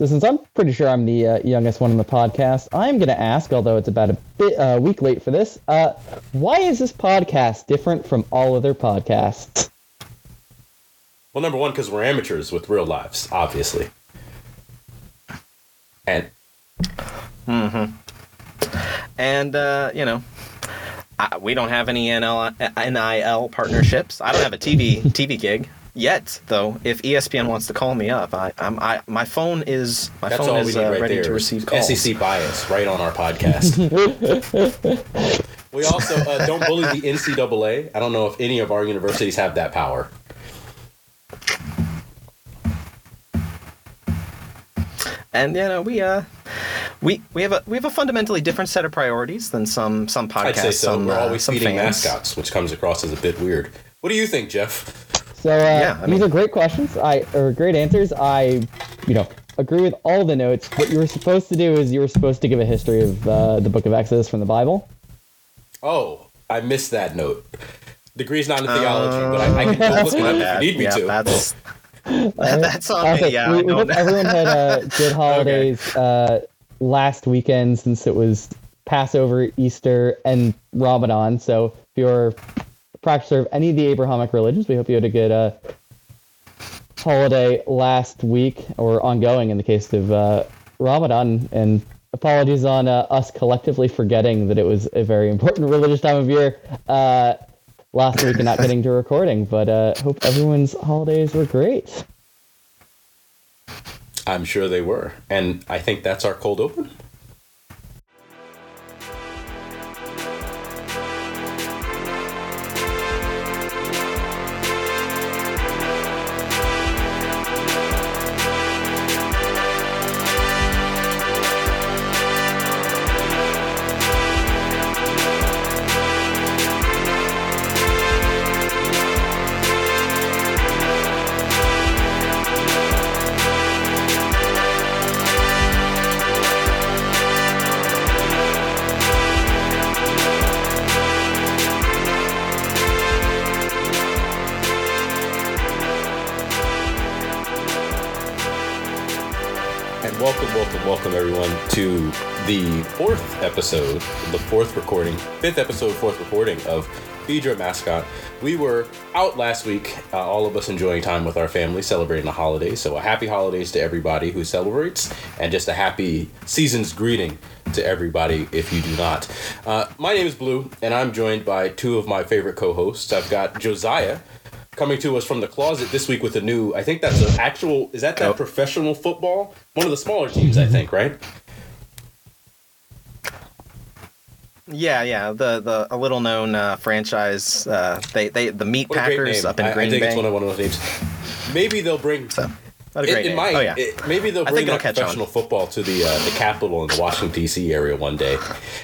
So since I'm pretty sure I'm the uh, youngest one in the podcast, I'm going to ask, although it's about a bit a uh, week late for this, uh, why is this podcast different from all other podcasts? Well, number one, because we're amateurs with real lives, obviously. And. Mm-hmm. And uh, you know, I, we don't have any NL, NIL partnerships. I don't have a TV TV gig yet, though. If ESPN wants to call me up, I, I'm, I my phone is my That's phone all is we need uh, right ready there. to receive calls. SEC bias right on our podcast. we also uh, don't bully the NCAA. I don't know if any of our universities have that power. And you know, we uh, we we have a we have a fundamentally different set of priorities than some some podcasts. I'd say so. Some, We're uh, always some feeding fans. mascots, which comes across as a bit weird. What do you think, Jeff? So uh, Yeah, I these are great questions. I or great answers. I, you know, agree with all the notes. What you were supposed to do is you were supposed to give a history of uh, the Book of Exodus from the Bible. Oh, I missed that note. Degree's not in theology, but I, I can go look it up if you need me yeah, to. that's that's on Okay, me. Yeah, we, I we hope everyone had uh, good holidays uh, last weekend since it was Passover, Easter, and Ramadan. So if you're a practicer of any of the Abrahamic religions, we hope you had a good uh, holiday last week or ongoing in the case of uh, Ramadan. And apologies on uh, us collectively forgetting that it was a very important religious time of year uh, last week and not getting to recording. But uh, hope everyone's holidays were great. I'm sure they were. And I think that's our cold open. Fourth episode, the fourth recording, fifth episode, fourth recording of Your Mascot. We were out last week, uh, all of us enjoying time with our family, celebrating the holidays. So, a happy holidays to everybody who celebrates, and just a happy season's greeting to everybody if you do not. Uh, my name is Blue, and I'm joined by two of my favorite co hosts. I've got Josiah coming to us from the closet this week with a new i think that's an actual is that that Oh. professional football one of the smaller teams i think right Yeah, yeah. The the a little known uh, franchise. Uh, they they the Meat what Packers name up in I, I think Bay. it's one of one of those names maybe they'll bring so, what a great it name. might oh yeah. it- maybe they'll bring think it'll that catch on. professional football to the uh, the capital in the washington d.c area one day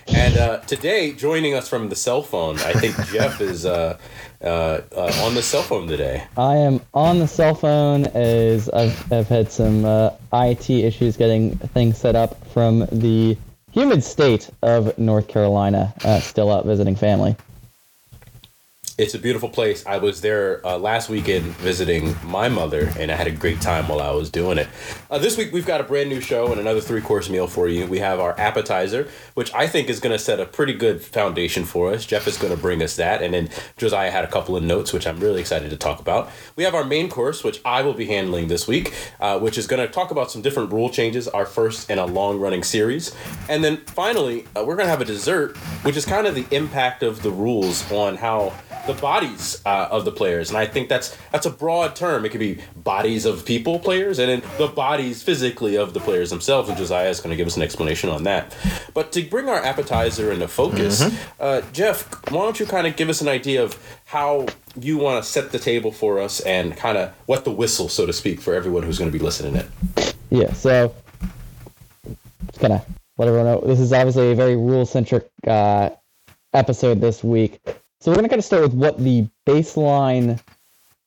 and uh, today joining us from the cell phone i think jeff is uh, uh, uh, on the cell phone today I am on the cell phone as I've, I've had some uh, IT issues getting things set up from the humid state of North Carolina. Uh, still out visiting family. It's a beautiful place. I was there uh, last weekend visiting my mother, and I had a great time while I was doing it. Uh, this week, we've got a brand new show and another three course meal for you. We have our appetizer, which I think is going to set a pretty good foundation for us. Jeff is going to bring us that, and then Josiah had a couple of notes, which I'm really excited to talk about. We have our main course, which I will be handling this week, uh, which is going to talk about some different rule changes, our first in a long running series. And then finally, uh, we're going to have a dessert, which is kind of the impact of the rules on how the bodies uh, of the players, and I think that's that's a broad term. It could be bodies of people, players, and then the bodies physically of the players themselves. And Josiah is going to give us an explanation on that. But to bring our appetizer into focus, uh, Jeff, why don't you kind of give us an idea of how you want to set the table for us and kind of wet the whistle, so to speak, for everyone who's going to be listening in. Yeah, so just kind of let everyone know this is obviously a very rule centric uh, episode this week. So we're gonna kind of start with what the baseline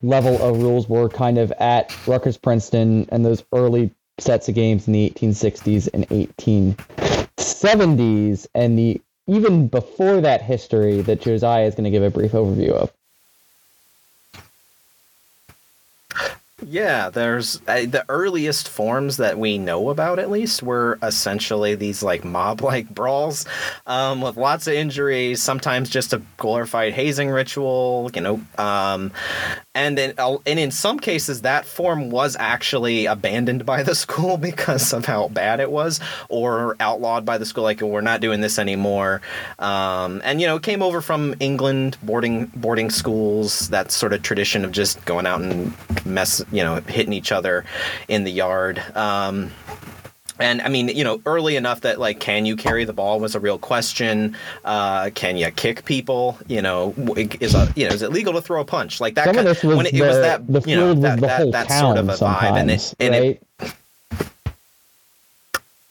level of rules were kind of at Rutgers Princeton and those early sets of games in the 1860s and 1870s, and the even before that history that Josiah is going to give a brief overview of. Yeah, there's uh, the earliest forms that we know about, at least, were essentially these like mob like brawls um, with lots of injuries, sometimes just a glorified hazing ritual, you know. Um, and, in, and in some cases, that form was actually abandoned by the school because of how bad it was, or outlawed by the school, like, we're not doing this anymore. Um, and, you know, it came over from England, boarding, boarding schools, that sort of tradition of just going out and mess you know hitting each other in the yard. Um, and I mean, you know, early enough that like, can you carry the ball was a real question. Uh, can you kick people? You know, is a, you know is it legal to throw a punch like that? Some kind, of this was it, the, it was that the you know was that, the that, that town sort of a vibe, and it, and right?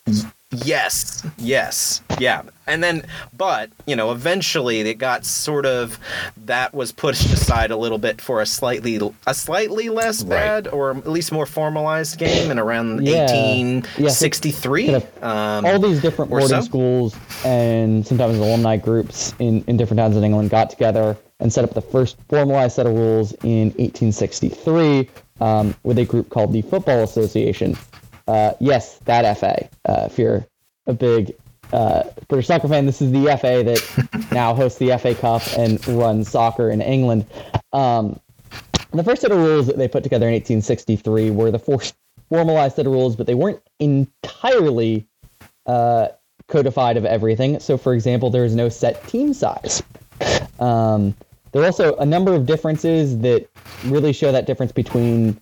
it Yes, yes, yeah. And then, but, you know, eventually it got sort of, that was pushed aside a little bit for a slightly, a slightly less Right. bad or at least more formalized game in around Yeah. 1863. kind um, all these different boarding so. schools and sometimes alumni groups in, in different towns in England got together and set up the first formalized set of rules in 1863 um, with a group called the Football Association. Uh, yes, that FA. Uh, if you're a big uh, British soccer fan, this is the FA that now hosts the FA Cup and runs soccer in England. Um, the first set of rules that they put together in 1863 were the four formalized set of rules, but they weren't entirely uh, codified of everything. So, for example, there is no set team size. Um, there are also a number of differences that really show that difference between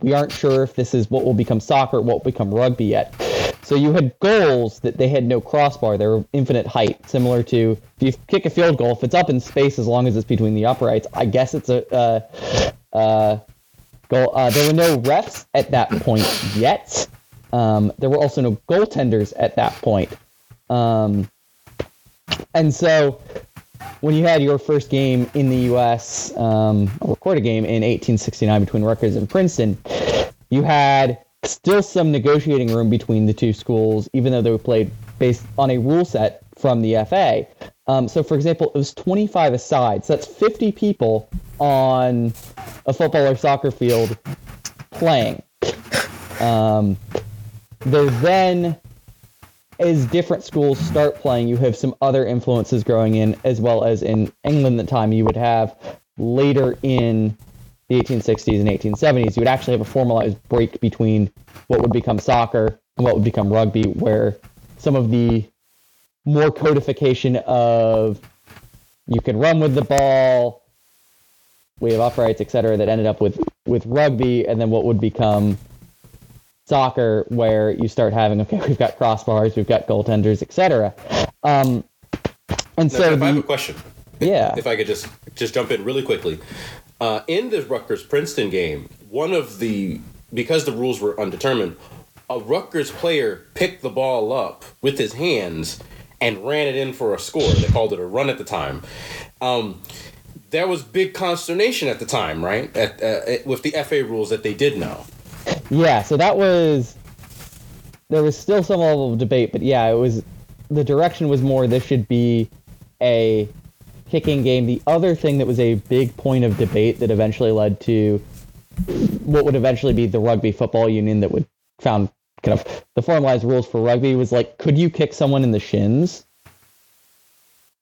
we aren't sure if this is what will become soccer, what will become rugby yet. So you had goals that they had no crossbar; they were infinite height, similar to if you kick a field goal, if it's up in space as long as it's between the uprights, I guess it's a uh, uh, goal. Uh, there were no refs at that point yet. Um, there were also no goaltenders at that point. Um, and so when you had your first game in the U.S., um, a recorded game in 1869 between Rutgers and Princeton, you had still some negotiating room between the two schools, even though they were played based on a rule set from the FA. Um, so, for example, it was 25 aside. So that's 50 people on a football or soccer field playing. Um, there then as different schools start playing, you have some other influences growing in, as well as in England the time, you would have later in the 1860s and 1870s, you would actually have a formalized break between what would become soccer and what would become rugby, where some of the more codification of you can run with the ball, we have uprights, etc., that ended up with with rugby, and then what would become soccer where you start having okay we've got crossbars we've got goaltenders etc um and Now, so Jeff, I have a question. yeah If I could just just jump in really quickly. Uh, in the Rutgers Princeton game, one of the because the rules were undetermined, a Rutgers player picked the ball up with his hands and ran it in for a score. They called it a run at the time. Um, there was big consternation at the time, right? At, uh, with the FA rules that they did know. Yeah so that was there was still some level of debate but yeah it was the direction was more this should be a kicking game. The other thing that was a big point of debate that eventually led to what would eventually be the rugby football union that would found kind of the formalized rules for rugby was like could you kick someone in the shins?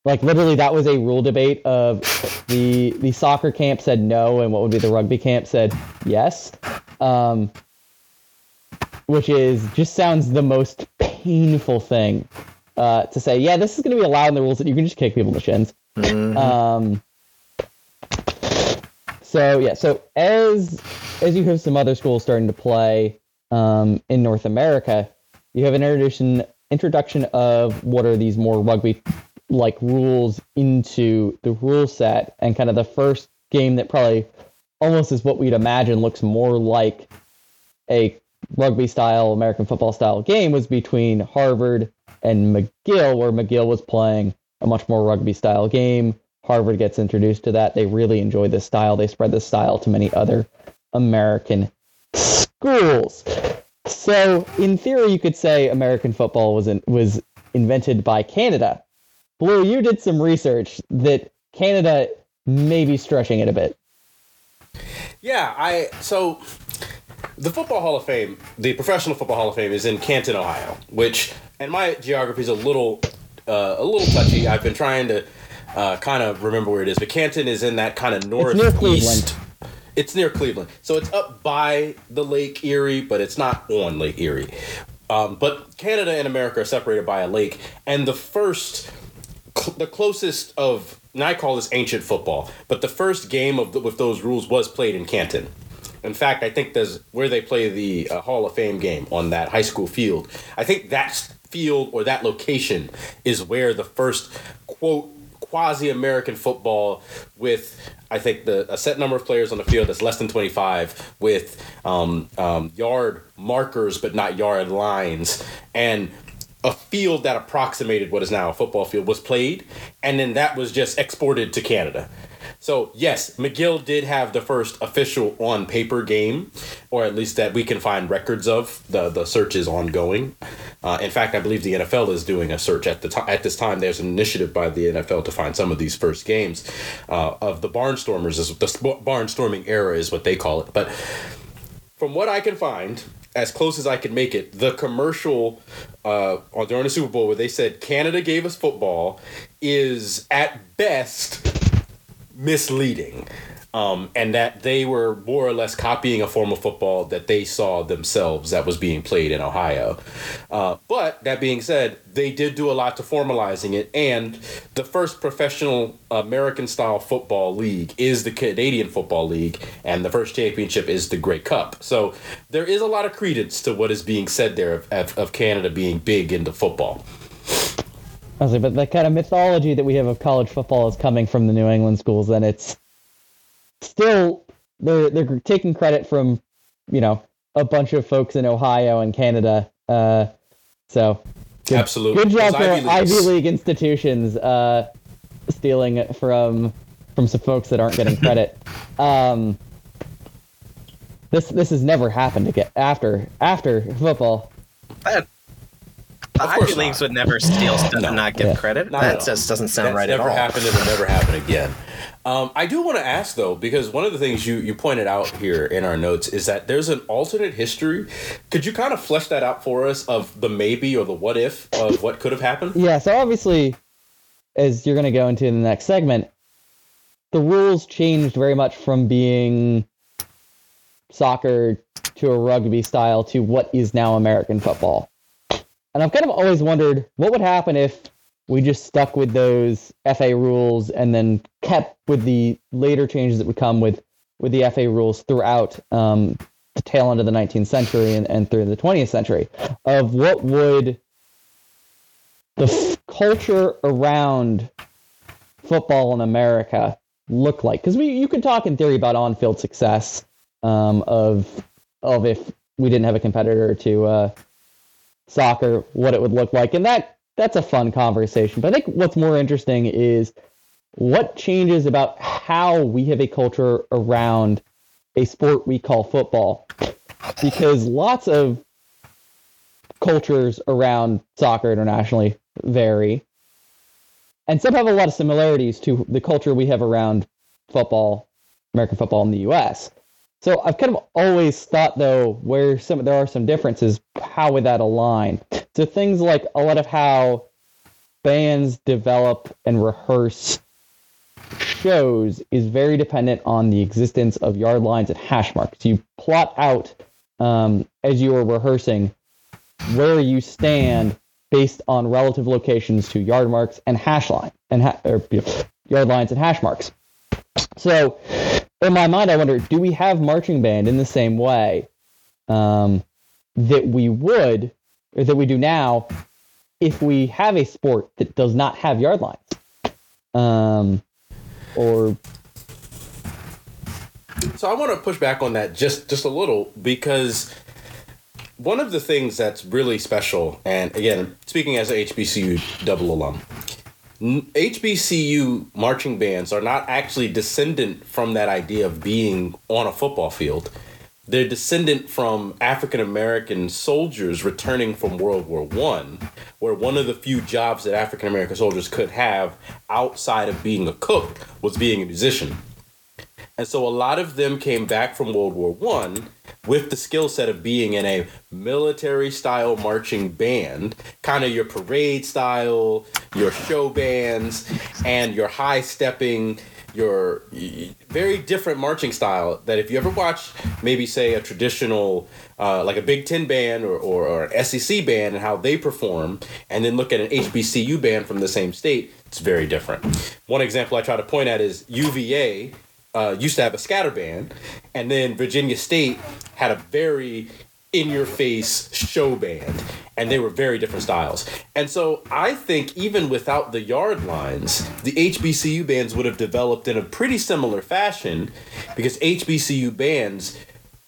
Like literally that was a rule debate of the the soccer camp said no and what would be the rugby camp said yes. Um, which is just sounds the most painful thing uh, to say yeah this is going to be allowed in the rules that you can just kick people in the shins. Um, so yeah, so as as you have some other schools starting to play um, in North America, you have an introduction introduction of what are these more rugby like rules into the rule set, and kind of the first game that probably almost is what we'd imagine looks more like a rugby style American football style game was between Harvard and McGill, where McGill was playing a much more rugby style game. Harvard gets introduced to that. They really enjoy this style. They spread this style to many other American schools. So, in theory, you could say American football was in, was invented by Canada. Blue, you did some research that Canada may be stretching it a bit. Yeah, I so the Football Hall of Fame, the Professional Football Hall of Fame, is in Canton, Ohio, which and my geography is a little uh, a little touchy. I've been trying to uh, kind of remember where it is, but Canton is in that kind of northeast. Cleveland. It's near Cleveland, so it's up by the Lake Erie, but it's not on Lake Erie. Um, but Canada and America are separated by a lake, and the first, cl- the closest of, and I call this ancient football, but the first game of the, with those rules was played in Canton. In fact, I think there's where they play the uh, Hall of Fame game on that high school field. I think that field or that location is where the first quote quasi American football with I think the a set number of players on the field that's less than 25 with um, um, yard markers but not yard lines and a field that approximated what is now a football field was played and then that was just exported to Canada. So yes, McGill did have the first official on paper game, or at least that we can find records of. the The search is ongoing. Uh, in fact, I believe the NFL is doing a search at the time. At this time, there's an initiative by the NFL to find some of these first games uh, of the barnstormers. Is the sp- barnstorming era is what they call it. But from what I can find, as close as I can make it, the commercial uh, during the Super Bowl where they said Canada gave us football is at best misleading. Um, and that they were more or less copying a form of football that they saw themselves that was being played in Ohio. Uh, but that being said, they did do a lot to formalizing it, and the first professional American style football league is the Canadian Football League, and the first championship is the Grey Cup. So there is a lot of credence to what is being said there of, of, of Canada being big into football. I was like, but the kind of mythology that we have of college football is coming from the New England schools, and it's still they're they're taking credit from you know a bunch of folks in Ohio and Canada. Uh, so good, Absolutely. good job for Ivy Ivy, League institutions uh, stealing it from from some folks that aren't getting credit. Um, this this has never happened again after after football. That, the Of Ivy course Leagues would never steal stuff No. and not give Yeah. credit. Not that just doesn't sound That's right at all. never happened. It will never happen again. Um, I do want to ask though, because one of the things you you pointed out here in our notes is that there's an alternate history. Could you kind of flesh that out for us of the maybe or the what if of what could have happened? Yeah, so obviously, as you're going to go into in the next segment, the rules changed very much from being soccer to a rugby style to what is now American football. And I've kind of always wondered what would happen if we just stuck with those FA rules and then kept with the later changes that would come with, with the FA rules throughout um, the tail end of the 19th century and, and through the 20th century of what would the f- culture around football in America look like? Because we you can talk in theory about on-field success um, of of if we didn't have a competitor to uh, soccer, what it would look like, and that that's a fun conversation. But I think what's more interesting is what changes about how we have a culture around a sport we call football, because lots of cultures around soccer internationally vary. And some have a lot of similarities to the culture we have around football, American football in the US. So I've kind of always thought though where some there are some differences, how would that align? So things like a lot of how bands develop and rehearse shows is very dependent on the existence of yard lines and hash marks. You plot out um, as you are rehearsing where you stand based on relative locations to yard marks and hash line and ha- or, yard lines and hash marks. So, in my mind, I wonder: Do we have marching band in the same way um, that we would, or that we do now, if we have a sport that does not have yard lines? Um, or So I want to push back on that just just a little because one of the things that's really special, and again, speaking as a HBCU double alum, HBCU marching bands are not actually descendant from that idea of being on a football field. They're descendant from African American soldiers returning from World War One, where one of the few jobs that African American soldiers could have outside of being a cook was being a musician. And so a lot of them came back from World War One with the skill set of being in a military style marching band, kind of your parade style, your show bands, and your high stepping, your very different marching style. That if you ever watch maybe say a traditional, uh, like a Big Ten band or, or, or an SEC band and how they perform, and then look at an HBCU band from the same state, it's very different. One example I try to point at is UVA uh, used to have a scatter band, and then Virginia State had a very in your face show band, and they were very different styles. And so I think even without the yard lines, the HBCU bands would have developed in a pretty similar fashion because HBCU bands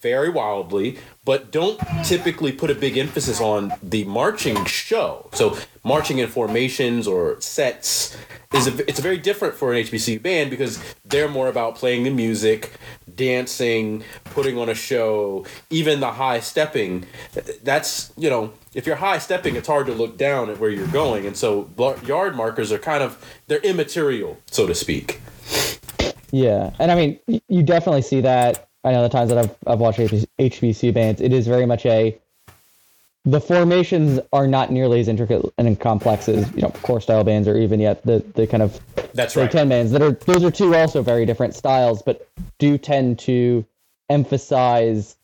vary wildly, but don't typically put a big emphasis on the marching show. So marching in formations or sets is a, it's very different for an HBCU band because they're more about playing the music, dancing, putting on a show, even the high stepping. That's you know if you're high stepping, it's hard to look down at where you're going, and so yard markers are kind of they're immaterial, so to speak. Yeah, and I mean you definitely see that. I know the times that I've I've watched HBCU bands, it is very much a the formations are not nearly as intricate and complex as you know corps style bands or even yet the the kind of that's right. ten bands that are those are two also very different styles but do tend to emphasize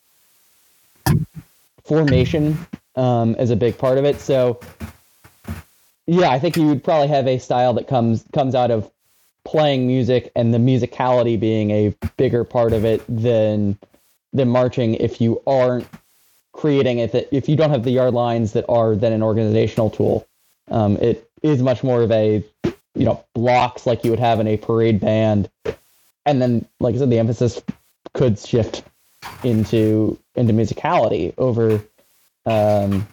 formation um, as a big part of it. So yeah I think you would probably have a style that comes comes out of playing music and the musicality being a bigger part of it than than marching if you aren't creating it that if you don't have the yard lines that are then an organizational tool, um, it is much more of a you know blocks like you would have in a parade band, and then like I said, the emphasis could shift into into musicality over um,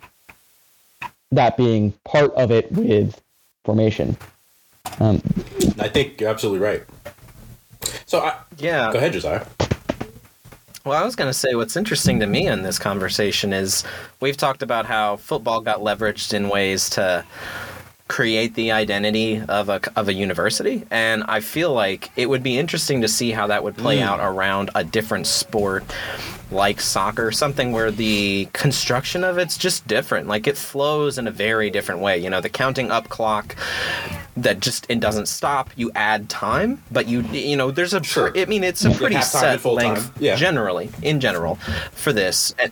that being part of it with formation. Um, I think you're absolutely right. So I, yeah, go ahead, Josiah. Well, I was going to say what's interesting to me in this conversation is we've talked about how football got leveraged in ways to create the identity of a, of a university. And I feel like it would be interesting to see how that would play mm. out around a different sport like soccer, something where the construction of it's just different. Like it flows in a very different way. You know, the counting up clock that just it doesn't stop. You add time, but you you know there's a sure. I mean it's a pretty set length yeah. generally in general for this. And,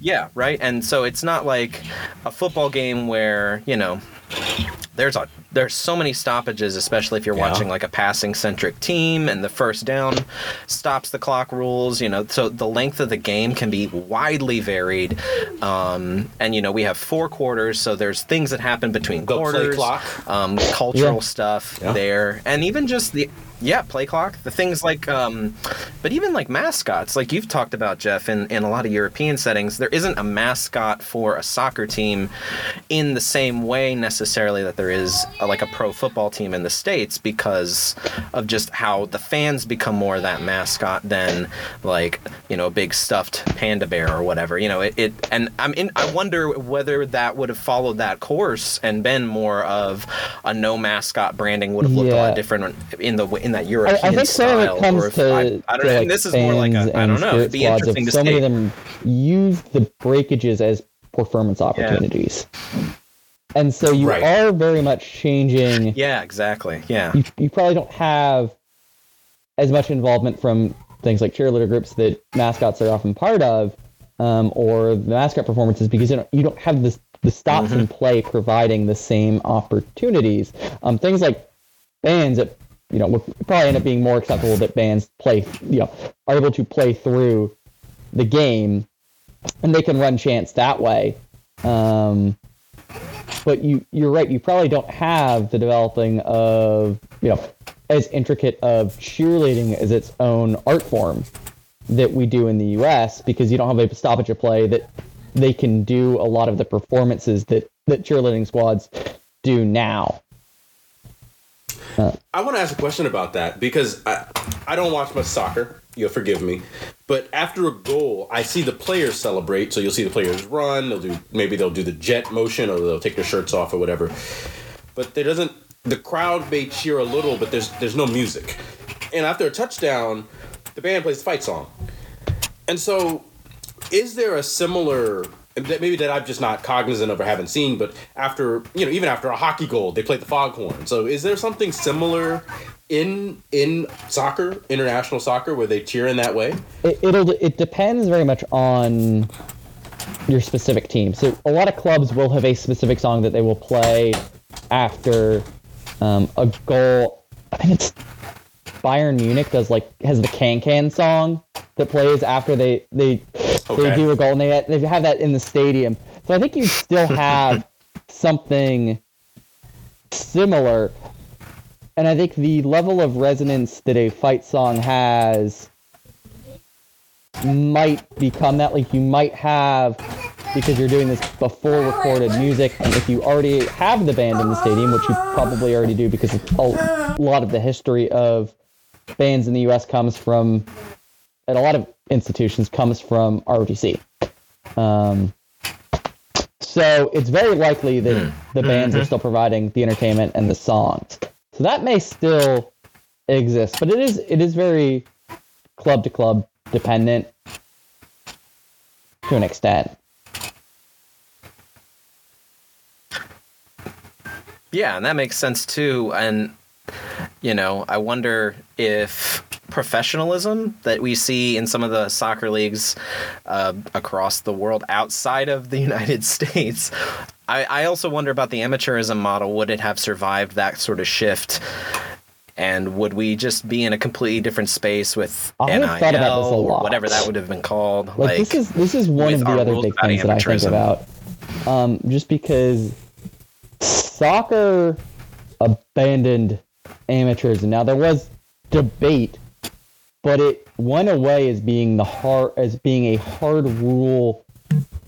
yeah, right. And so it's not like a football game where you know there's a there's so many stoppages, especially if you're yeah. watching like a passing centric team and the first down stops the clock rules. You know, so the length of the game can be widely varied. Um, and you know, we have four quarters, so there's things that happen between quarters, um, cultural yeah. stuff yeah. there, and even just the yeah, play clock. The things like, um, but even like mascots, like you've talked about, Jeff, in, in a lot of European settings, there isn't a mascot for a soccer team in the same way necessarily that there is a, like a pro football team in the States because of just how the fans become more that mascot than like, you know, a big stuffed panda bear or whatever. You know, it, it and I'm in, I wonder whether that would have followed that course and been more of a no mascot branding would have looked yeah. a lot different in the in that European I, I think style. Of it comes to, I, I, don't know. Like this is more like a, I don't know. It'd be interesting to so see. many of them use the breakages as performance opportunities. Yeah. And so you right. are very much changing. Yeah, exactly. Yeah. You, you probably don't have as much involvement from things like cheerleader groups that mascots are often part of, um, or the mascot performances because you don't, you don't have this the stops mm-hmm. in play providing the same opportunities. Um, things like bands that you know, would probably end up being more acceptable that bands play, you know, are able to play through the game, and they can run chants that way. Um, but you, you're right. You probably don't have the developing of, you know, as intricate of cheerleading as its own art form that we do in the U.S. because you don't have a stoppage of play that they can do a lot of the performances that that cheerleading squads do now. Uh, I want to ask a question about that because I, I don't watch much soccer. You'll forgive me, but after a goal, I see the players celebrate. So you'll see the players run. They'll do maybe they'll do the jet motion or they'll take their shirts off or whatever. But there doesn't the crowd may cheer a little, but there's there's no music. And after a touchdown, the band plays the fight song. And so, is there a similar maybe that I'm just not cognizant of or haven't seen, but after you know, even after a hockey goal, they play the foghorn. So, is there something similar in in soccer, international soccer, where they cheer in that way? It, it'll it depends very much on your specific team. So a lot of clubs will have a specific song that they will play after um, a goal. I think it's Bayern Munich does like has the can can song that plays after they they Okay. they do a goal and they they have that in the stadium. So I think you still have something similar. And I think the level of resonance that a fight song has might become that. Like you might have because you're doing this before recorded music, and if you already have the band in the stadium, which you probably already do because a lot of the history of bands in the U.S. comes from, and a lot of institutions comes from ROTC. Um, so it's very likely that the bands are still providing the entertainment and the songs. So that may still exist, but it is it is very club to club dependent to an extent. Yeah, and that makes sense too. And you know, I wonder if professionalism that we see in some of the soccer leagues uh, across the world outside of the United States. I, I also wonder about the amateurism model. Would it have survived that sort of shift? And would we just be in a completely different space with I NIL thought about this a or lot. whatever that would have been called? Like, this is this is one of the other big things that I think about. Um, just because soccer abandoned amateurism. Now there was debate, but it went away as being the hard as being a hard rule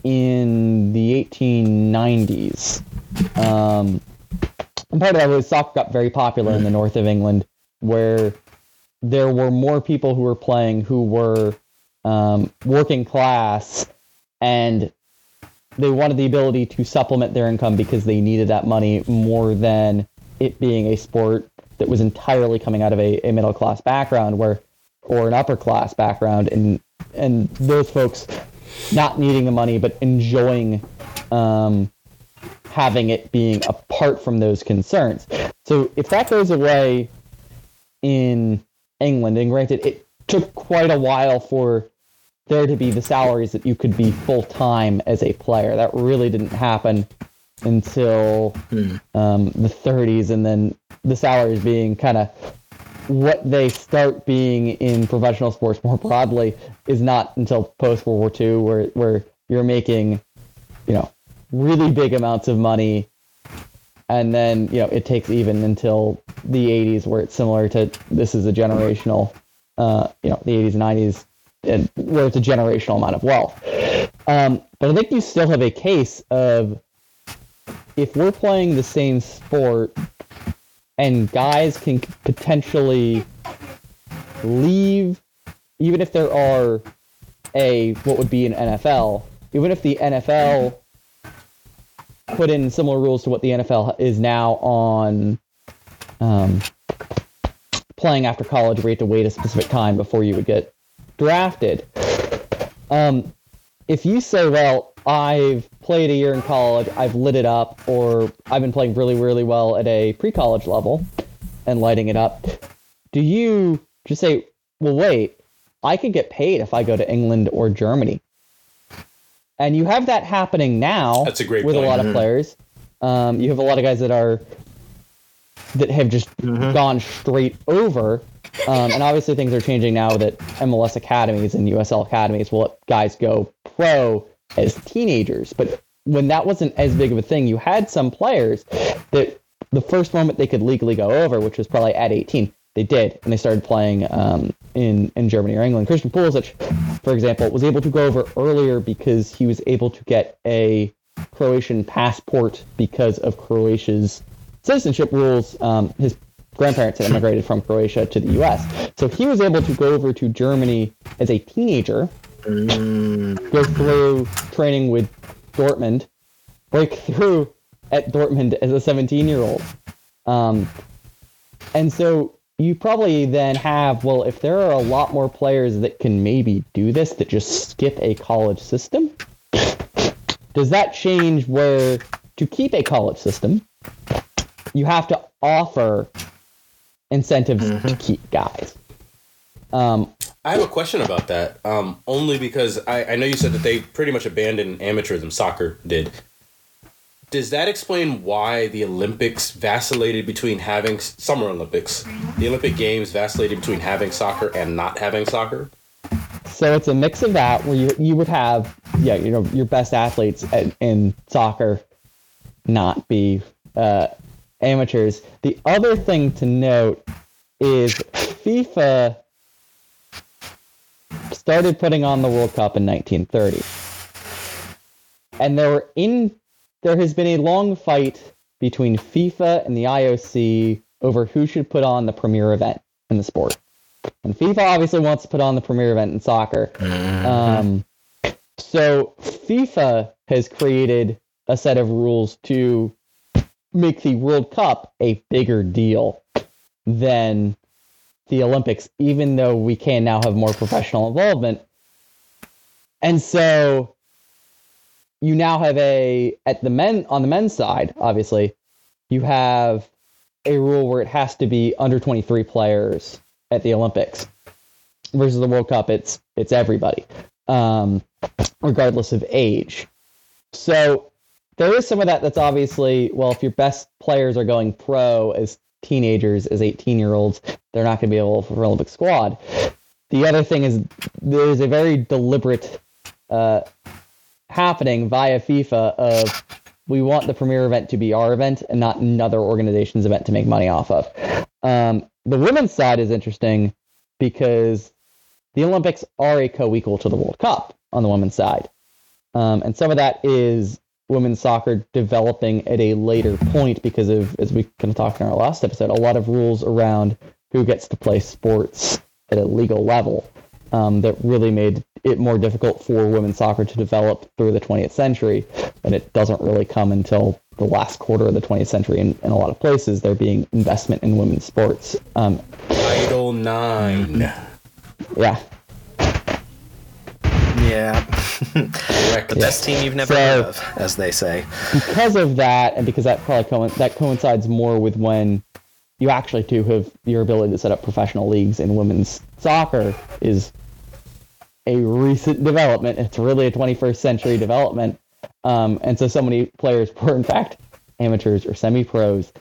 in the 1890s. Um, and part of that was soccer got very popular in the north of England, where there were more people who were playing who were um, working class, and they wanted the ability to supplement their income because they needed that money more than it being a sport that was entirely coming out of a, a middle class background, where or an upper class background, and and those folks not needing the money but enjoying um, having it being apart from those concerns. So if that goes away in England, and granted, it took quite a while for there to be the salaries that you could be full time as a player. That really didn't happen until um, the 30s, and then the salaries being kind of what they start being in professional sports more broadly is not until post World War II, where where you're making, you know, really big amounts of money, and then you know it takes even until the 80s, where it's similar to this is a generational, uh, you know, the 80s and 90s, and where it's a generational amount of wealth. Um, but I think you still have a case of if we're playing the same sport and guys can potentially leave even if there are a what would be an NFL even if the NFL put in similar rules to what the NFL is now on um, playing after college where you have to wait a specific time before you would get drafted. Um, if you say, well, I've played a year in college, I've lit it up, or I've been playing really, really well at a pre college level and lighting it up, do you just say, well, wait, I could get paid if I go to England or Germany? And you have that happening now That's a great with point. a lot of players. Um, you have a lot of guys that are that have just gone straight over. Um, and obviously things are changing now that MLS academies and USL academies will let guys go pro as teenagers. But when that wasn't as big of a thing, you had some players that the first moment they could legally go over, which was probably at 18, they did, and they started playing um, in in Germany or England. Christian Pulisic, for example, was able to go over earlier because he was able to get a Croatian passport because of Croatia's citizenship rules. Um, his grandparents had immigrated from Croatia to the U.S., so he was able to go over to Germany as a teenager, go through training with Dortmund, break through at Dortmund as a 17-year-old, um, and so you probably then have well, if there are a lot more players that can maybe do this that just skip a college system, does that change where to keep a college system, you have to offer incentives to keep guys? Um, I have a question about that. Um, only because I, I know you said that they pretty much abandoned amateurism. Soccer did. Does that explain why the Olympics vacillated between having Summer Olympics, the Olympic Games vacillated between having soccer and not having soccer? So it's a mix of that where you you would have yeah you know your best athletes at, in soccer not be uh, amateurs. The other thing to note is FIFA started putting on the World Cup in 1930, and there were in there has been a long fight between FIFA and the IOC over who should put on the premier event in the sport. And FIFA obviously wants to put on the premier event in soccer. Um, so FIFA has created a set of rules to make the World Cup a bigger deal than the Olympics, even though we can now have more professional involvement. And so you now have a at the men on the men's side, obviously, you have a rule where it has to be under 23 players at the Olympics versus the World Cup. It's it's everybody, um, regardless of age. So there is some of that. That's obviously well, if your best players are going pro as teenagers, as 18 year olds, they're not going to be able for Olympic squad. The other thing is there's a very deliberate uh, happening via FIFA of we want the premier event to be our event and not another organization's event to make money off of. Um, the women's side is interesting because the Olympics are a co-equal to the World Cup on the women's side, um, and some of that is women's soccer developing at a later point because of, as we kind of talked in our last episode, a lot of rules around who gets to play sports at a legal level um, that really made it more difficult for women's soccer to develop through the 20th century. And it doesn't really come until the last quarter of the 20th century in, in a lot of places, there being investment in women's sports. Um, Title Nine. yeah. Yeah. Correct. the best team you've never So- heard of, as they say. because of that, and because that probably co- that coincides more with when you actually do have your ability to set up professional leagues in women's soccer is a recent development. It's really a 21st century development, um, and so so many players were in fact amateurs or semi-pros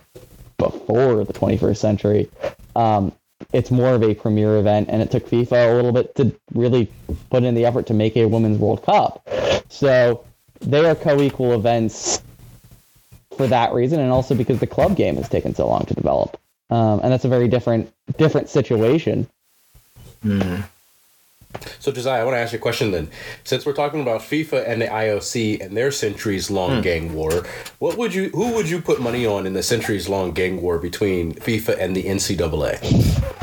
before the 21st century. Um, it's more of a premier event, and it took FIFA a little bit to really put in the effort to make a women's World Cup. So they are co-equal events for that reason, and also because the club game has taken so long to develop, um, and that's a very different different situation. So Josiah, I want to ask you a question then. Since we're talking about FIFA and the IOC and their centuries long gang war, what would you who would you put money on in the centuries long gang war between FIFA and the NCAA?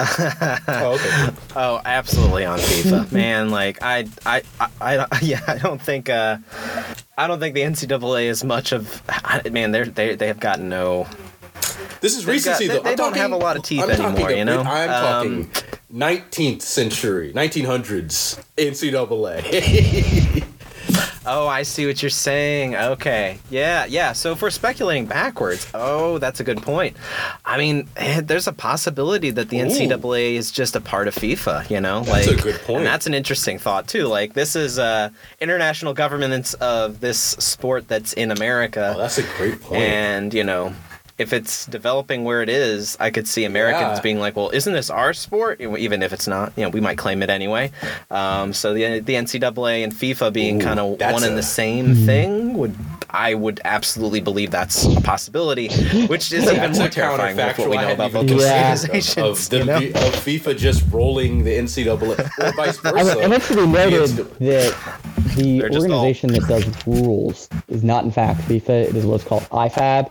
oh, okay. Oh, absolutely on FIFA, man. Like I, I, I, I, yeah, I don't think, uh, I don't think the NCAA is much of. Man, they're they they have got no. This is recency got- though. they- they I'm don't talking- have a lot of teeth I'm anymore, a- you know? I'm Um, talking 19th century, 1900s NCAA. Oh, I see what you're saying. Okay, yeah, yeah. So if we're speculating backwards, oh, that's a good point. I mean, eh, there's a possibility that the Ooh. NCAA is just a part of FIFA. You know, That's a good point. And that's an interesting thought too. Like this is uh, international governance of this sport that's in America. oh, that's a great point. And you know, if it's developing where it is, I could see Americans Yeah. being like, "Well, isn't this our sport?" Even if it's not, you know, we might claim it anyway. Um, so the the NCAA and FIFA being kind of that's one and the same thing would. I would absolutely believe that's a possibility, which is even more terrifying with what we know about even both Yeah. organizations. of, of, the, you know? of FIFA just rolling the NCAA or vice versa. mean, and it should be noted that the They're just all- organization that does rules is not, in fact, FIFA. It is what's called IFAB,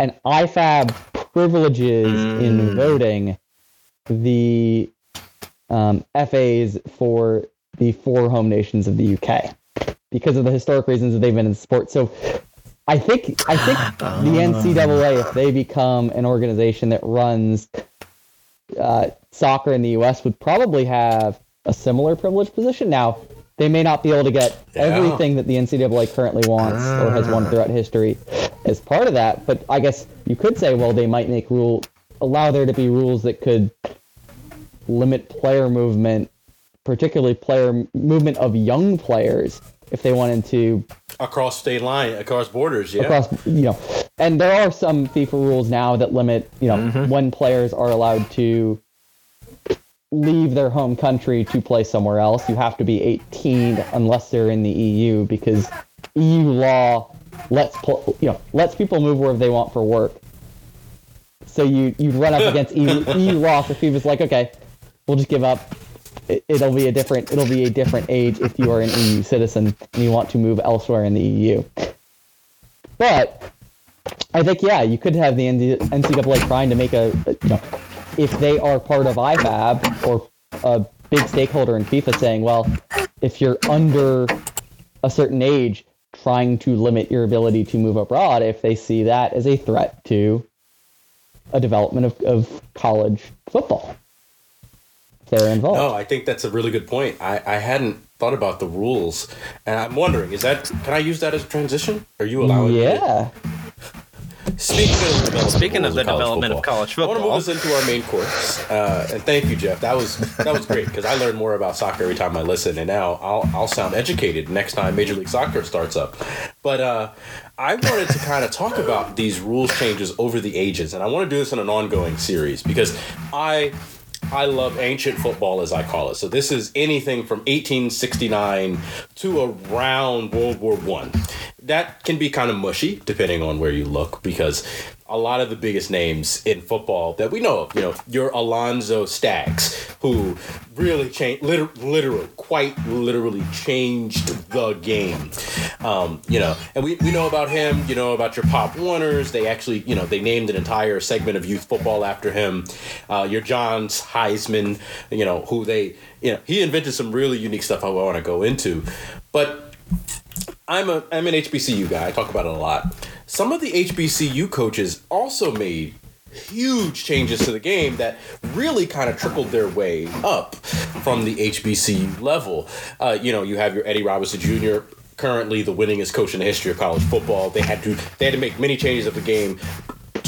and IFAB privileges in Mm. voting the um, FAs for the four home nations of the UK because of the historic reasons that they've been in sport. So I think I think the NCAA, if they become an organization that runs uh, soccer in the U.S., would probably have a similar privileged position. Now, they may not be able to get Yeah. everything that the NCAA currently wants or has won ah. throughout history as part of that. But I guess you could say, well, they might make rule allow there to be rules that could limit player movement, particularly player movement of young players, if they wanted to across state line, across borders. Yeah. across you know and there are some FIFA rules now that limit you know mm-hmm. when players are allowed to leave their home country to play somewhere else. You have to be 18 unless they're in the EU because EU law lets pl- you know lets people move wherever they want for work. So you you'd run up against EU, EU law so FIFA's like okay we'll just give up. It, it'll be a different it'll be a different age if you are an EU citizen and you want to move elsewhere in the EU but I think yeah, you could have the NCAA trying to make a, a- you know, if they are part of IFAB or a big stakeholder in FIFA saying, well, if you're under a certain age, trying to limit your ability to move abroad if they see that as a threat to a development of, of college football. They're involved. No, I think that's a really good point. I, I hadn't thought about the rules, and I'm wondering, is that can I use that as a transition? Are you allowing? yeah. Speaking of the development, Speaking of the development of college football, I want to move us into our main course. Uh, and thank you, Jeff. That was that was great because I learn more about soccer every time I listen, and now I'll I'll sound educated next time Major League Soccer starts up. But uh, I wanted to kind of talk about these rules changes over the ages, and I want to do this in an ongoing series because I. I love ancient football, as I call it. So this is anything from 1869 to around World War One. That can be kind of mushy depending on where you look, because a lot of the biggest names in football that we know of, you know, your Alonzo Staggs, who really changed, liter- literally, quite literally changed the game. Um, you know, and we, we know about him, you know, about your Pop Warners. They actually, you know, they named an entire segment of youth football after him. Uh, your Johns Heisman, you know, who they, you know, he invented some really unique stuff I want to go into. But I'm a I'm an HBCU guy. I talk about it a lot. Some of the HBCU coaches also made huge changes to the game that really kind of trickled their way up from the HBCU level. Uh, you know, you have your Eddie Robinson Jr. Currently, the winningest coach in the history of college football. They had to they had to make many changes of the game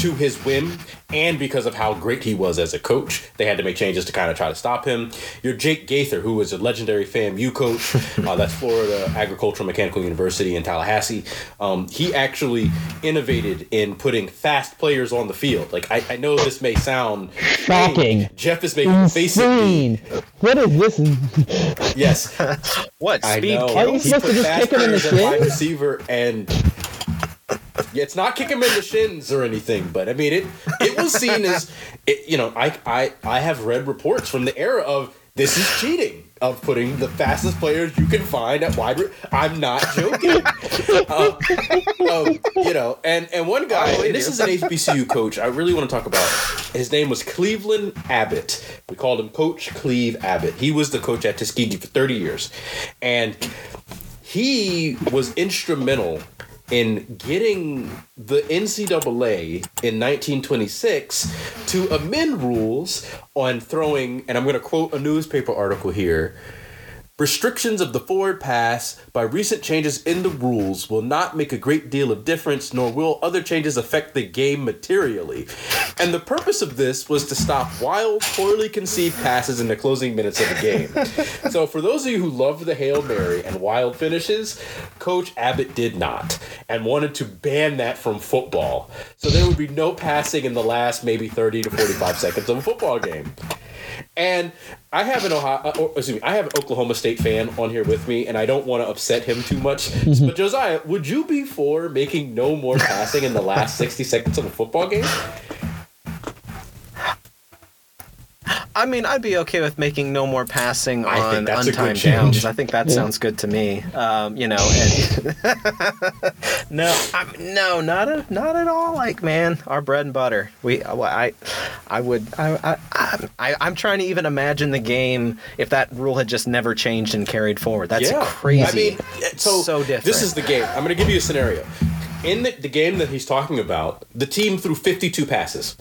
to his whim and because of how great he was as a coach. They had to make changes to kind of try to stop him. Your Jake Gaither, who was a legendary FAMU coach, uh, that's Florida Agricultural Mechanical University in Tallahassee. Um, he actually innovated in putting fast players on the field. Like I, I know this may sound Shocking. Jeff is making a face. Insane. What is this? Yes, What I speed know. kill? Are you He supposed to put just fast kick him in the players at wide shin? receiver and yeah, it's not kick him in the shins or anything, but I mean it. It was seen as, it, you know, I I I have read reports from the era of this is cheating of putting the fastest players you can find at wide. Re- I'm not joking. Uh, um, you know, and and one guy, and this is an HBCU coach. I really want to talk about. His name was Cleveland Abbott. We called him Coach Cleve Abbott. He was the coach at Tuskegee for 30 years, and he was instrumental in getting the NCAA in 1926 to amend rules on throwing, and I'm going to quote a newspaper article here. Restrictions of the forward pass by recent changes in the rules will not make a great deal of difference, nor will other changes affect the game materially. And the purpose of this was to stop wild, poorly conceived passes in the closing minutes of the game. so, for those of you who love the Hail Mary and wild finishes, Coach Abbott did not and wanted to ban that from football. So, there would be no passing in the last maybe 30 to 45 seconds of a football game. And I have an Ohio, uh, or, excuse me, I have an Oklahoma State fan on here with me, and I don't want to upset him too much. but Josiah, would you be for making no more passing in the last sixty seconds of a football game? I mean, I'd be okay with making no more passing I on that's a good untimed downs. I think that sounds good to me. Um, you know, and no, I, no, not a, not at all. Like, man, our bread and butter. We, I, I would, I, I, I, I'm trying to even imagine the game if that rule had just never changed and carried forward. That's crazy. I mean, so, so different. This is the game. I'm going to give you a scenario. in the, the game that he's talking about, the team threw 52 passes.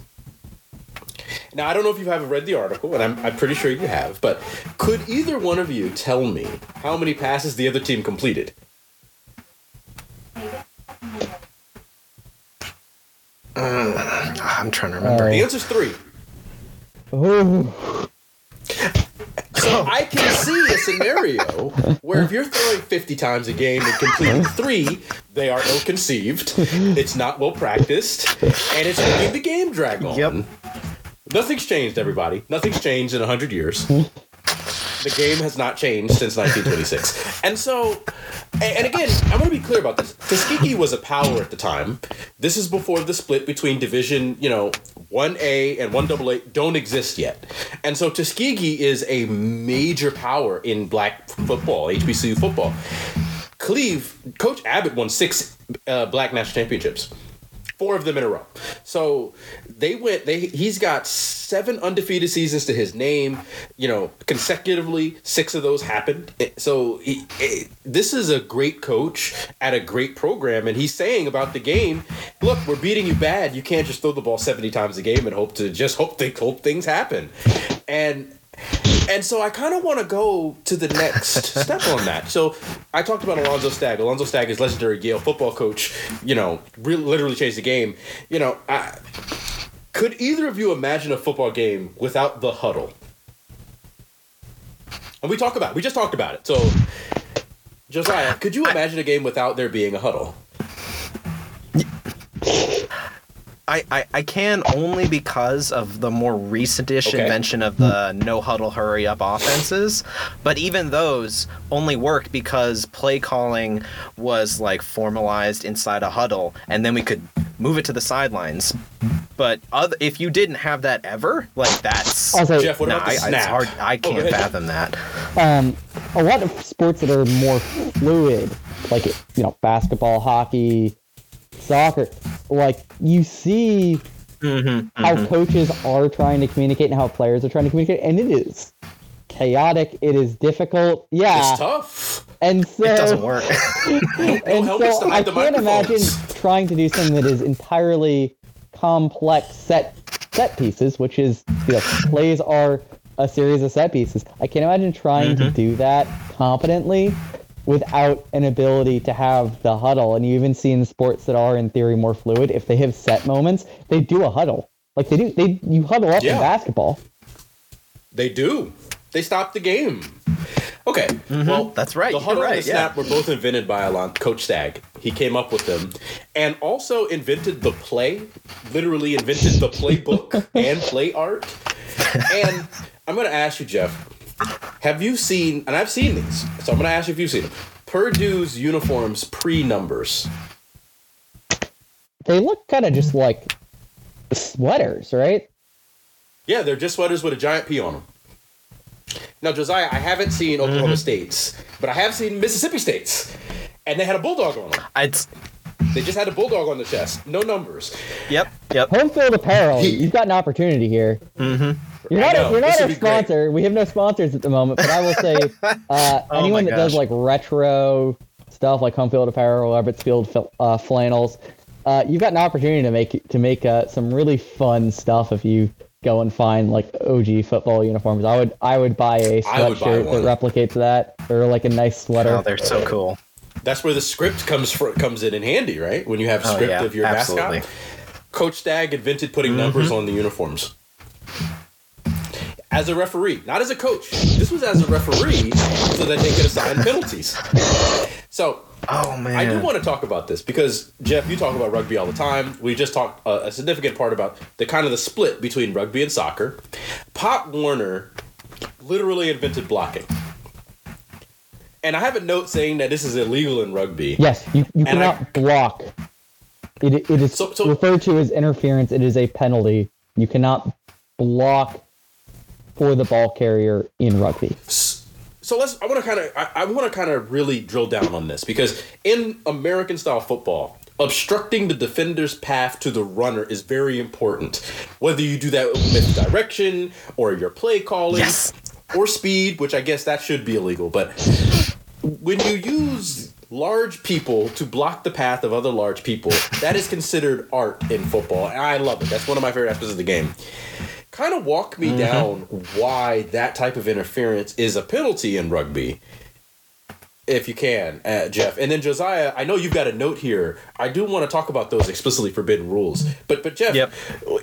Now, I don't know if you have read the article, and I'm, I'm pretty sure you have, but could either one of you tell me how many passes the other team completed? Uh, I'm trying to remember. The answer's three. Ooh. So I can see a scenario where if you're throwing 50 times a game and completing three, they are ill conceived, it's not well practiced, and it's making the game drag on. Yep. Nothing's changed, everybody. Nothing's changed in 100 years. The game has not changed since 1926. And so, and, again, I want to be clear about this. Tuskegee was a power at the time. This is before the split between Division, you know, 1A and 1AA don't exist yet. And so Tuskegee is a major power in black football, HBCU football. Cleve, Coach Abbott won six uh, black national championships four of them in a row. So they went. They he's got seven undefeated seasons to his name. You know, consecutively, six of those happened. Eh, so he, it- this is a great coach at a great program, and he's saying about the game. Look, we're beating you bad. You can't just throw the ball seventy times a game and hope to just hope they hope things happen. And and so I kind of want to go to the next step on that. So I talked about Alonzo Stagg. Alonzo Stagg is legendary Yale football coach. You know, re- literally changed the game. You know, I, could either of you imagine a football game without the huddle? And we talk about. It. We just talked about it. So Josiah, could you imagine a game without there being a huddle? I, I, I can only because of the more recent-ish Okay. invention of the no huddle hurry up offenses. But even those only worked because play calling was like formalized inside a huddle, and then we could move it to the sidelines. But other, if you didn't have that ever, like that's Also, Jeff, what nah, about the I, snap? it's hard. I Oh, can't ahead. fathom that. um, a lot of sports that are more fluid, like you know, basketball, hockey, soccer, like you see Mm-hmm, how coaches are trying to communicate and how players are trying to communicate, and it is chaotic. It is difficult. Yeah, It's tough. and so It doesn't work. and so I can't imagine trying to do something that is entirely complex set set pieces, which is you know, plays are a series of set pieces. I can't imagine trying to do that competently without an ability to have the huddle. And you even see in sports that are in theory more fluid, if they have set moments, they do a huddle. Like they do, they you huddle up Yeah. in basketball. They do. They stop the game. Okay. Mm-hmm. Well, That's right, The you're huddle and the snap were both invented by Alon, Coach Stagg. He came up with them, and also invented the play. Literally invented the playbook and play art. And I'm going to ask you, Jeff. Have you seen? And I've seen these, so I'm going to ask you if you've seen them. Purdue's uniforms pre-numbers. They look kind of just like sweaters, right? Yeah, they're just sweaters with a giant P on them. Now, Josiah, I haven't seen Oklahoma State's, but I have seen Mississippi State's, and they had a bulldog on them. It's They just had a bulldog on the chest, no numbers. yep, yep. Home field apparel. He- You've got an opportunity here. Mm-hmm. You're not. know, you're not would our be great. sponsor. We have no sponsors at the moment, but I will say, uh, Oh anyone that does like retro stuff, like home field apparel, Evertsfield fil- uh, flannels, uh, you've got an opportunity to make to make uh, some really fun stuff if you go and find like OG football uniforms. I would. I would buy a would buy sweatshirt that replicates that, or like a nice sweater. Oh, they're so cool. That's where the script comes fr- comes in in handy, right? When you have Oh, script yeah, of your absolutely. mascot. Coach Stagg invented putting numbers on the uniforms. As a referee, not as a coach. This was as a referee so that they could assign penalties. So Oh man. I do want to talk about this because Jeff, you talk about rugby all the time. We just talked uh, a significant part about the kind of the split between rugby and soccer. Pop Warner literally invented blocking, and I have a note saying that this is illegal in rugby. Yes, you, you And I- cannot block. It, it is So- so- referred to as interference. It is a penalty. You cannot block for the ball carrier in rugby. So let's. I want to kind of. I, I want to kind of really drill down on this because in American style football, obstructing the defender's path to the runner is very important. Whether you do that with direction or your play calling Yes. or speed, which I guess that should be illegal, but when you use large people to block the path of other large people. That is considered art in football, and I love it. That's one of my favorite aspects of the game. Kind of walk me down why that type of interference is a penalty in rugby if you can, uh, Jeff. And then Josiah, I know you've got a note here. I do want to talk about those explicitly forbidden rules. But but Jeff, Yep.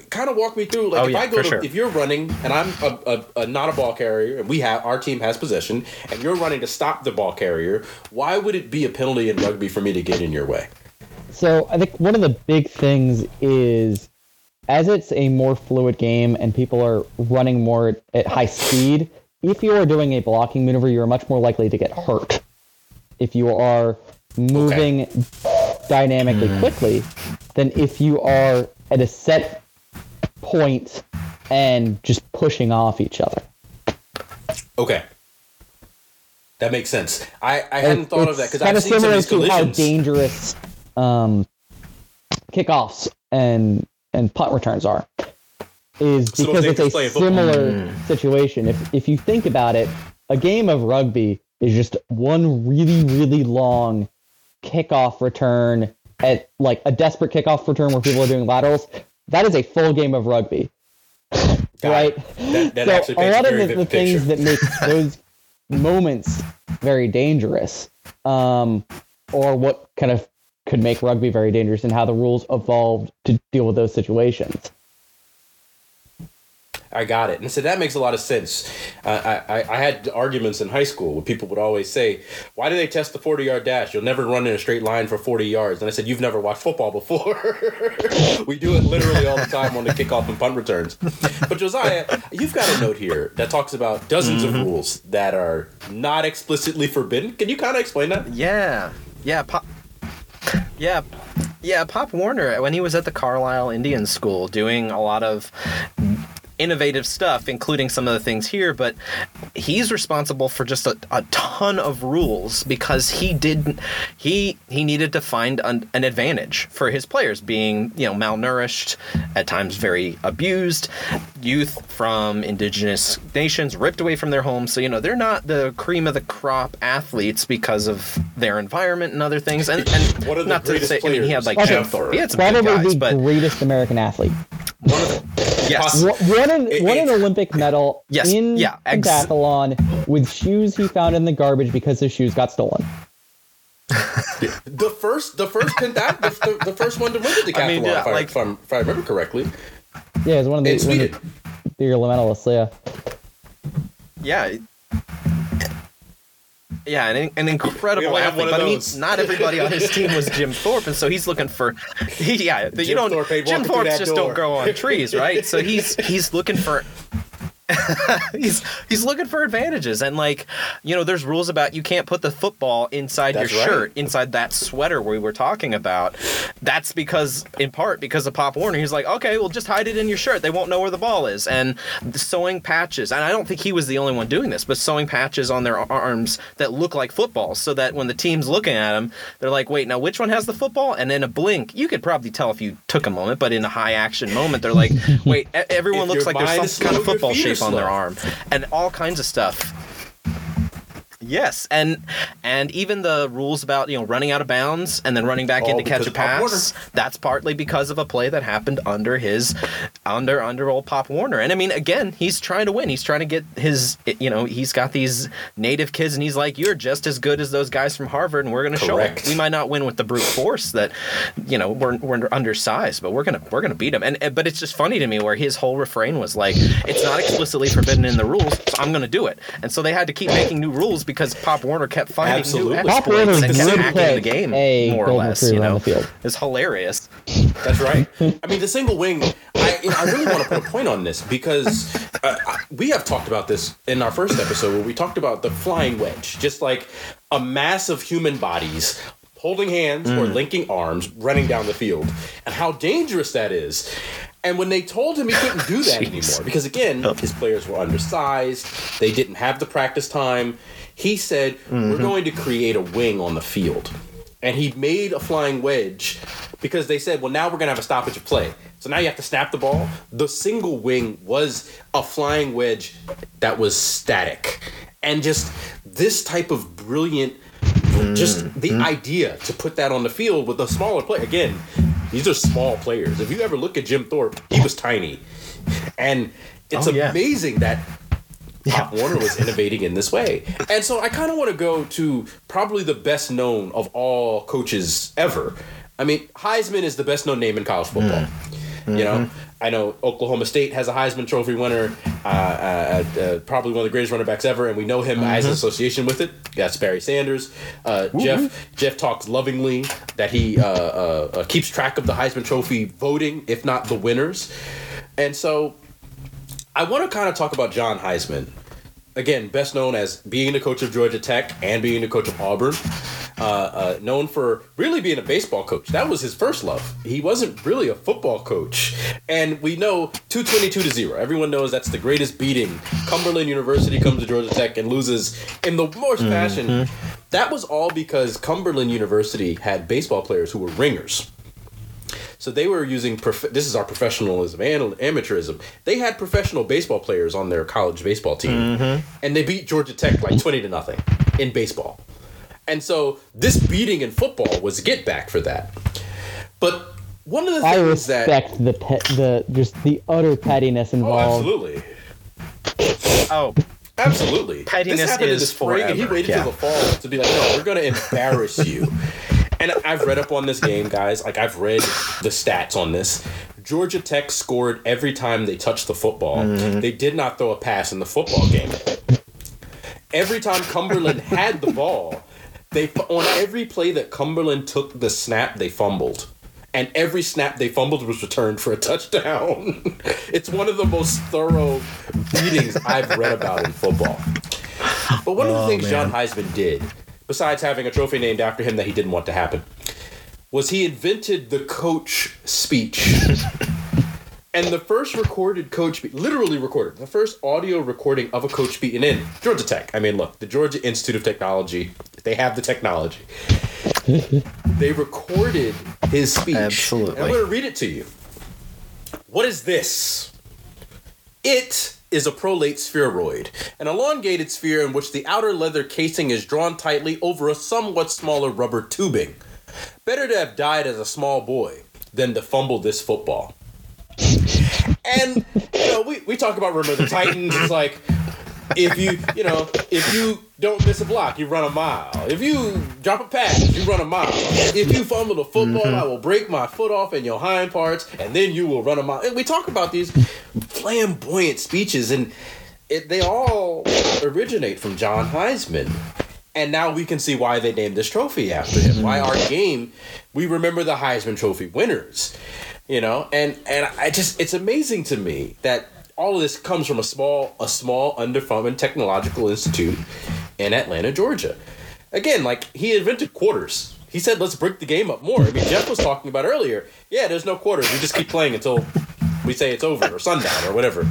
kind of walk me through. Like Oh, if yeah, I go for to sure. if you're running and I'm a, a, a not a ball carrier and we have our team has possession and you're running to stop the ball carrier, why would it be a penalty in rugby for me to get in your way? So I think one of the big things is as it's a more fluid game and people are running more at high speed, if you are doing a blocking maneuver, you're much more likely to get hurt. If you are moving dynamically quickly than if you are at a set point and just pushing off each other. Okay. That makes sense. I, I hadn't It's- thought of that because I've seen some of similar these to how dangerous um, kickoffs and and punt returns are. Is because they it's a play football. similar situation. If if you think about it, a game of rugby is just one really really long kickoff return at like a desperate kickoff return where people are doing laterals. That is a full game of rugby, right? That, that so actually a lot of the, the things that make those moments very dangerous um, or what kind of could make rugby very dangerous and how the rules evolved to deal with those situations I got it. And so that makes a lot of sense. Uh, I, I, I had arguments in high school where people would always say, Why do they test the 40 yard dash? You'll never run in a straight line for 40 yards. And I said, You've never watched football before. we do it literally all the time on the kickoff and punt returns. But Josiah, you've got a note here that talks about dozens Mm-hmm. of rules that are not explicitly forbidden. Can you kind of explain that? Yeah, yeah, Pop. Yeah, yeah, Pop Warner when he was at the Carlisle Indian School doing a lot of innovative stuff, including some of the things here, but he's responsible for just a, a ton of rules because he didn't he he needed to find an, an advantage for his players being you know malnourished at times very abused youth from indigenous nations ripped away from their homes. So you know they're not the cream of the crop athletes because of their environment and other things. And, and One of the not to say I mean he had like players Jim he had some good probably guys the but greatest american athlete one of the, yes Won won an, It- won an olympic medal Yes, in yeah, ex- pentathlon with shoes he found in the garbage because his shoes got stolen. The first, the first pentat, the, the, the first one to win the decathlon, I mean, yeah, if, I, like- if, I'm, if I remember correctly, yeah it's one of the, in one of the, the medalists yeah. Yeah yeah an, an incredible athlete but I mean, not everybody on his team was Jim Thorpe and so he's looking for he, yeah you don't Thorpe Jim Thorpe's just door. don't grow on trees right so he's he's looking for he's he's looking for advantages. And like you know there's rules about you can't put the football inside That's your right. shirt inside that sweater we were talking about. That's because in part because of pop warner. He's like okay well just hide it in your shirt. They won't know where the ball is. And the sewing patches and i don't think he was the only one doing this but sewing patches on their arms that look like footballs so that when the team's looking at them they're like wait now which one has the football? And in a blink you could probably tell if you took a moment but in a high action moment they're like wait everyone looks like there's some kind of football shape on their arm. And all kinds of stuff Yes, and and even the rules about you know running out of bounds and then running back All in to catch a pass. That's partly because of a play that happened under his under under old Pop Warner. And I mean, again, he's trying to win. He's trying to get his you know he's got these native kids, and he's like, you're just as good as those guys from Harvard, and we're going to show them. Correct. We might not win with the brute force that you know we're we're undersized, but we're gonna we're gonna beat them. And but it's just funny to me where his whole refrain was like, it's not explicitly forbidden in the rules, so I'm gonna do it. And so they had to keep making new rules because Pop Warner kept finding Absolutely. new Pop Warner exploits and kept would hacking the game a more or less. You know, the field. it's hilarious. That's right. I mean, the single wing. I, you know, I really want to put a point on this because uh, we have talked about this in our first episode where we talked about the flying wedge, just like a mass of human bodies holding hands or linking arms running down the field, and how dangerous that is. And when they told him he couldn't do that anymore, because again, his players were undersized, they didn't have the practice time, he said, We're mm-hmm. going to create a wing on the field. And he made a flying wedge because they said, Well, now we're going to have a stoppage of play. So now you have to snap the ball. The single wing was a flying wedge that was static. And just this type of brilliant just the mm-hmm. idea to put that on the field with a smaller play. Again, these are small players. If you ever look at Jim Thorpe, he was tiny, and it's Oh, yeah. amazing that Pop Warner was innovating in this way. And so I kind of want to go to probably the best known of all coaches ever. I mean, Heisman is the best known name in college football. You know, I know Oklahoma State has a Heisman Trophy winner, uh, uh, uh, probably one of the greatest running backs ever, and we know him as an association with it. That's Barry Sanders. Uh, Jeff Jeff talks lovingly that he uh, uh, uh, keeps track of the Heisman Trophy voting, if not the winners. And so I want to kind of talk about John Heisman. Again, best known as being the coach of Georgia Tech and being the coach of Auburn. Uh, uh, known for really being a baseball coach. That was his first love. He wasn't really a football coach. And we know 222 to 0. Everyone knows that's the greatest beating. Cumberland University comes to Georgia Tech and loses in the worst fashion. That was all because Cumberland University had baseball players who were ringers. So they were using prof- this is our professionalism and amateurism. They had professional baseball players on their college baseball team, mm-hmm. and they beat Georgia Tech like twenty to nothing in baseball. And so this beating in football was a get back for that. But one of the I things that respect the pe- the just the utter pettiness oh, involved. absolutely, Oh, absolutely, Pettiness this happened in the is spring, and he waited yeah. till the fall to be like, no, we're gonna embarrass you. And I've read up on this game, guys. Like I've read the stats on this. Georgia Tech scored every time they touched the football. Mm-hmm. They did not throw a pass in the football game. Every time Cumberland had the ball, they on every play that Cumberland took the snap, they fumbled. And every snap they fumbled was returned for a touchdown. it's one of the most thorough beatings I've read about in football. But one of the Oh, things John. Heisman did, besides having a trophy named after him that he didn't want to happen, was he invented the coach speech. and the first recorded coach literally recorded, the first audio recording of a coach and in Georgia Tech. I mean, look, the Georgia Institute of Technology, they have the technology. they recorded his speech. Absolutely. And I'm going to read it to you. What is this? It is a prolate spheroid, an elongated sphere in which the outer leather casing is drawn tightly over a somewhat smaller rubber tubing. Better to have died as a small boy than to fumble this football. And you know, we, we talk about remember the Titans. It's like if you you know if you don't miss a block, you run a mile. If you drop a pass, you run a mile. If you fumble the football, mm-hmm. I will break my foot off in your hind parts, and then you will run a mile. And we talk about these flamboyant speeches, and it, they all originate from John Heisman. And now we can see why they named this trophy after him. Why our game, we remember the Heisman Trophy winners, you know. And and I just, it's amazing to me that all of this comes from a small, a small underfunded technological institute in Atlanta, Georgia. Again, like he invented quarters. He said, "Let's break the game up more." I mean, Jeff was talking about earlier. Yeah, there's no quarters. We just keep playing until we say it's over or sundown or whatever.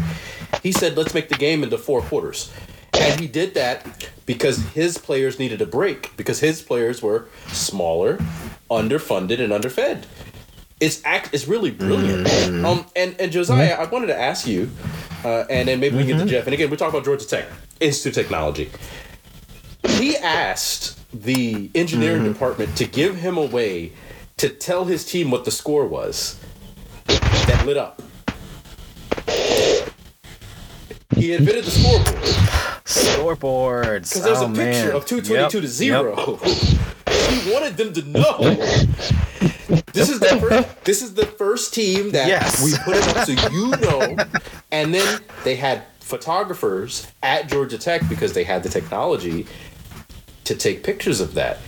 He said, "Let's make the game into four quarters," and he did that because his players needed a break because his players were smaller, underfunded, and underfed. It's act. It's really brilliant. Um, and and Josiah, I wanted to ask you, uh, and then maybe we get to Jeff. And again, we talk about Georgia Tech Institute of Technology. He asked the engineering department to give him a way to tell his team what the score was that lit up. He invented the scoreboard Scoreboards. because there's oh, a picture man. of 222 Yep, to zero. yep. he wanted them to know. This is the first, this is the first team that Yes. we put it up so you know. And then they had photographers at Georgia Tech because they had the technology to take pictures of that.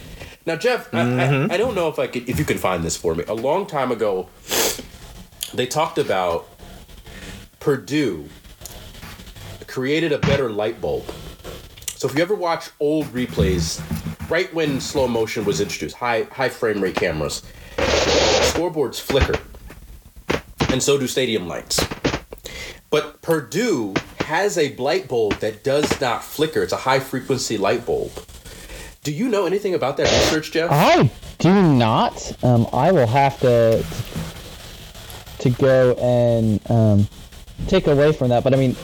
Now, Jeff, I, I, mm-hmm. I don't know if I could if you can find this for me. A long time ago, they talked about Purdue created a better light bulb. So if you ever watch old replays, right when slow motion was introduced, high high frame rate cameras, scoreboards flicker, and so do stadium lights. But Purdue has a light bulb that does not flicker. It's a high frequency light bulb. Do you know anything about that research, Jeff? I do not. Um, I will have to to go and um, take away from that. But I mean,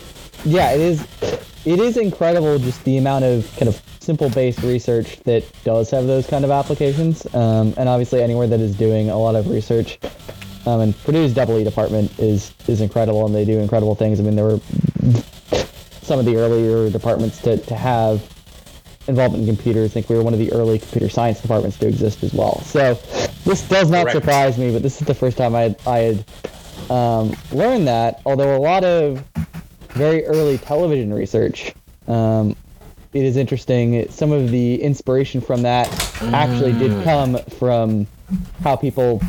yeah, it is. It is incredible just the amount of kind of simple based research that does have those kind of applications. Um, and obviously, anywhere that is doing a lot of research, um, and Purdue's double E department is is incredible, and they do incredible things. I mean, there were some of the earlier departments to, to have involvement in computers. I think we were one of the early computer science departments to exist as well. So this does not Correct. surprise me, but this is the first time I had, I had um, learned that. Although a lot of very early television research, um, it is interesting. Some of the inspiration from that actually did come from how people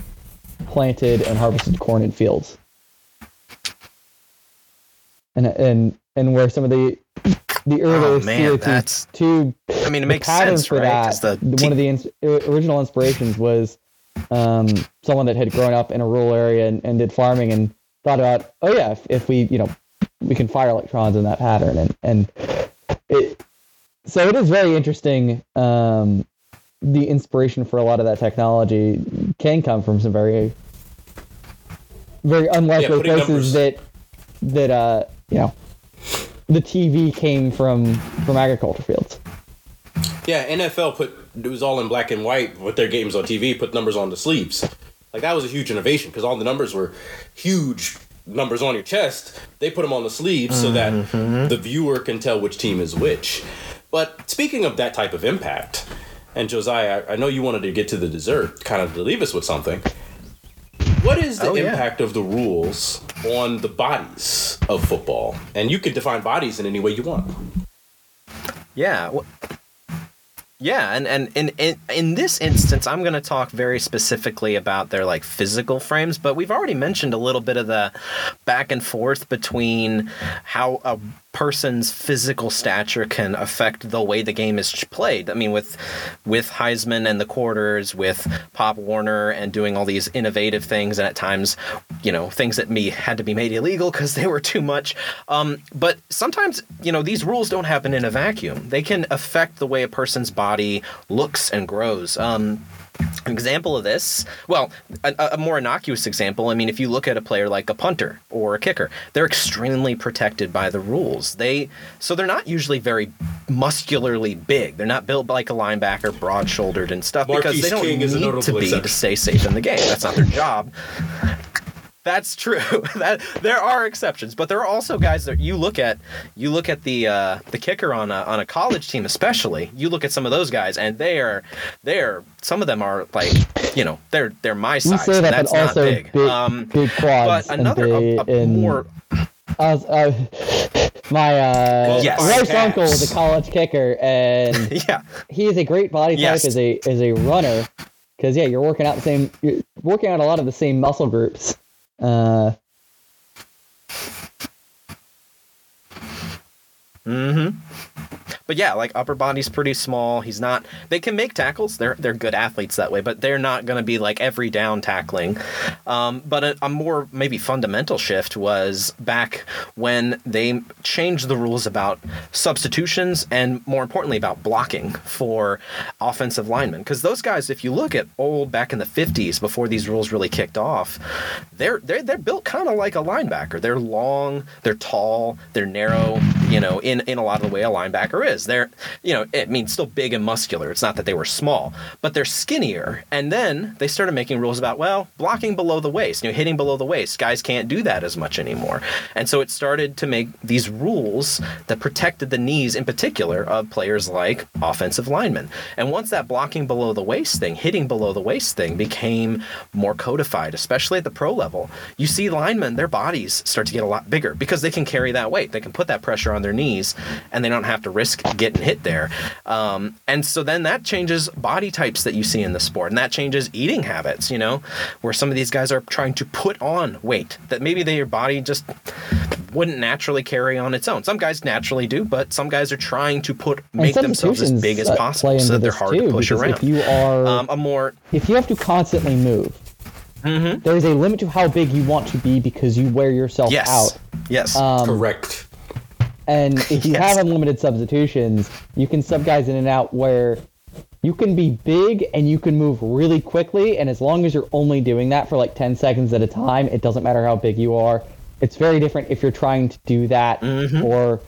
planted and harvested corn in fields. And, and and where some of the the earlier Oh, man, CO2 that's- tube I mean, it makes sense, for right? that. the one of the ins- original inspirations was um, someone that had grown up in a rural area and, and did farming and thought about, oh yeah, if, if we you know we can fire electrons in that pattern and and it. So it is very interesting. Um, the inspiration for a lot of that technology can come from some very very unlikely putting places numbers- that that uh you know the TV came from from agriculture fields. Yeah, NFL put it was all in black and white with their games on TV. Put numbers on the sleeves. Like that was a huge innovation because all the numbers were huge numbers on your chest. They put them on the sleeves so that mm-hmm. the viewer can tell which team is which. But speaking of that type of impact, and Josiah, I, know you wanted to get to the dessert, kind of to leave us with something. What is the Oh, yeah. impact of the rules on the bodies of football? And you can define bodies in any way you want. Yeah. wh- Yeah, and, and in, in in this instance, I'm going to talk very specifically about their like physical frames, but we've already mentioned a little bit of the back and forth between how a person's physical stature can affect the way the game is played. I mean, with with Heisman and the quarters, with Pop Warner and doing all these innovative things, and at times, you know, things that me had to be made illegal because they were too much. Um, but sometimes, you know, these rules don't happen in a vacuum. They can affect the way a person's body looks and grows. Um, an example of this, well, a, a more innocuous example. I mean, if you look at a player like a punter or a kicker, they're extremely protected by the rules. They so they're not usually very muscularly big. They're not built like a linebacker, broad-shouldered and stuff because they don't King need to be to stay safe in the game. That's not their job. That's true. that there are exceptions, but there are also guys that you look at. You look at the uh, the kicker on a on a college team, especially. You look at some of those guys, and they are they are some of them are like you know they're they're my size. You say that, that's but also big. big, um, big quads but another a, and, a big, and more I was, uh, my uh, Yes. wife's uncle was calves. a college kicker, and yeah he is a great body type Yes. as a as a runner. Because yeah, you're working out the same, you're working out a lot of the same muscle groups. Uh, hmm But yeah, like upper body's pretty small. He's not. They can make tackles. They're they're good athletes that way, but they're not going to be like every down tackling. Um, but a, a more maybe fundamental shift was back when they changed the rules about substitutions and more importantly about blocking for offensive linemen. Because those guys, if you look at old back in the '50s before these rules really kicked off, they're they're they're built kind of like a linebacker. They're long, they're tall, they're narrow. You know, in in a lot of the way a linebacker is. They're you know, it means still big and muscular. It's not that they were small, but they're skinnier. And then they started making rules about well, blocking below the waist, you know, hitting below the waist. Guys can't do that as much anymore. And so it started to make these rules that protected the knees in particular of players like offensive linemen. And once that blocking below the waist thing, hitting below the waist thing became more codified, especially at the pro level, you see linemen, their bodies start to get a lot bigger because they can carry that weight. They can put that pressure on their knees and they don't have to risk getting hit there. Um, and so then that changes body types that you see in the sport and that changes eating habits, you know, where some of these guys are trying to put on weight that maybe their body just wouldn't naturally carry on its own. Some guys naturally do, but some guys are trying to put make themselves as big as uh, possible so that they're hard too, to push around. If you are, um, a more if you have to constantly move, Mhm. there's a limit to how big you want to be because you wear yourself yes, out. yes, Um, Correct. And if you Yes. have unlimited substitutions, you can sub guys in and out where you can be big and you can move really quickly. And as long as you're only doing that for like 10 seconds at a time, it doesn't matter how big you are. It's very different if you're trying to do that Mhm. or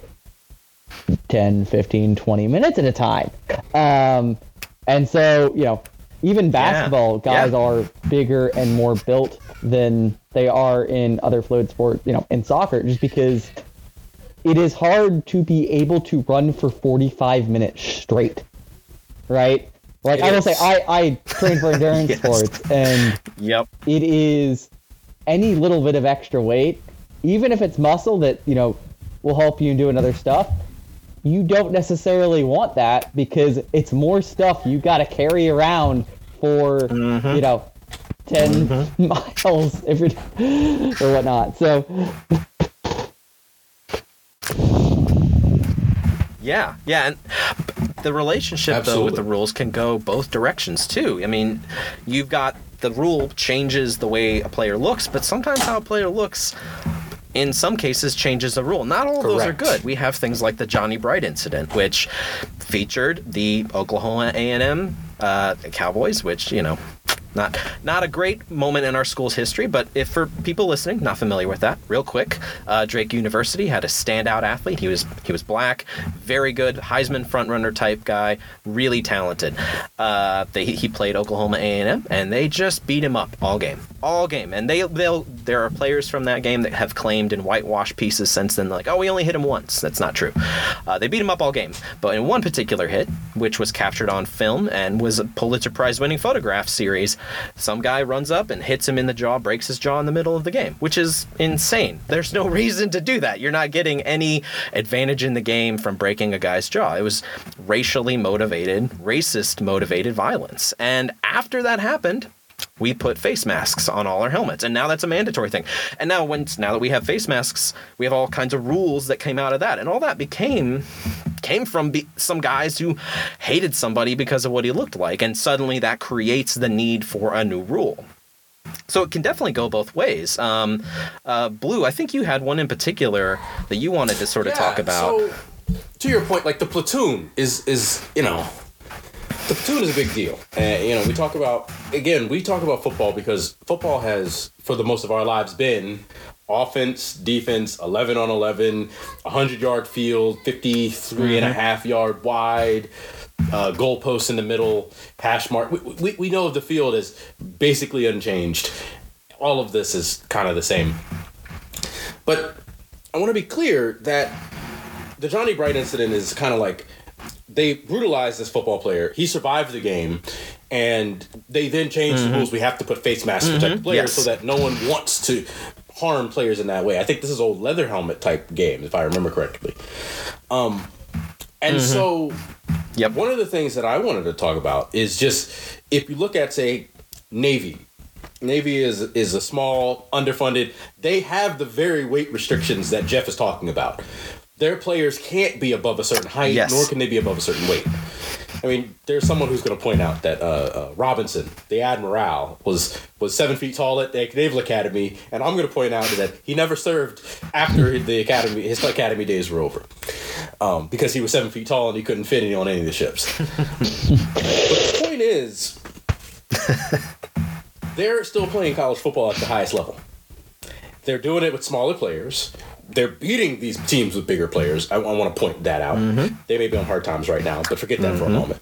10, 15, 20 minutes at a time. Um, and so, you know, even basketball guys Yeah. are bigger and more built than they are in other fluid sports, you know, in soccer, just because it is hard to be able to run for 45 minutes straight, right? Like It I will say. I, I train for endurance Yes. sports, and Yep. it is any little bit of extra weight, even if it's muscle that you know will help you in doing other stuff. You don't necessarily want that because it's more stuff you got to carry around for mm-hmm. you know 10 mm-hmm. miles if you're or whatnot. So Yeah, yeah, and the relationship though with the rules can go both directions too. I mean, you've got the rule changes the way a player looks, but sometimes how a player looks in some cases changes the rule. Not all of those are good. We have things like the Johnny Bright incident, which featured the Oklahoma A&M uh, Cowboys, which you know, not not a great moment in our school's history. But if for people listening not familiar with that, real quick, uh, Drake University had a standout athlete. He was he was black, very good Heisman frontrunner type guy, really talented. Uh, they, he played Oklahoma A&M, and they just beat him up all game, all game. And they they'll there are players from that game that have claimed in whitewash pieces since then, like, oh, we only hit him once. That's not true. Uh, they beat him up all game, but in one particular hit, which was captured on film and was a Pulitzer Prize winning photograph series, some guy runs up and hits him in the jaw, breaks his jaw in the middle of the game, which is insane. There's no reason to do that. You're not getting any advantage in the game from breaking a guy's jaw. It was racially motivated, racist motivated violence. And after that happened, we put face masks on all our helmets. And now that's a mandatory thing. And now when now that we have face masks we have all kinds of rules that came out of that. And all that became came from be, some guys who hated somebody because of what he looked like. And suddenly that creates the need for a new rule. So it can definitely go both ways. Um, uh, blue i think you had one in particular that you wanted to sort of talk Yeah, about. So, to your point, like the platoon is is you know, the platoon is a big deal. And you know, we talk about again, we talk about football because football has, for the most of our lives, been offense, defense, 11 on 11, 100 yard field, 53 and a half yard wide, uh, goalposts in the middle, hash mark. We, we, we know the field is basically unchanged. All of this is kind of the same. But I want to be clear that the Johnny Bright incident is kind of like they brutalized this football player. He survived the game, and they then changed the mm-hmm. rules. We have to put face masks to protect the mm-hmm. players Yes. so that no one wants to harm players in that way. I think this is old leather helmet type game, if I remember correctly. Um, and mm-hmm. so Yep. one of the things that I wanted to talk about is just if you look at say Navy. Navy is is a small, underfunded. They have the very weight restrictions that Jeff is talking about. Their players can't be above a certain height, Yes. nor can they be above a certain weight. I mean, there's someone who's going to point out that uh, uh, Robinson, the admiral, was was seven feet tall at the Naval Academy, and I'm going to point out that he never served after the academy his academy days were over, um, because he was seven feet tall and he couldn't fit any on any of the ships. but the point is, they're still playing college football at the highest level. They're doing it with smaller players. They're beating these teams with bigger players. I, want to point that out. Mm-hmm. They may be on hard times right now, but forget that for a mm-hmm. moment.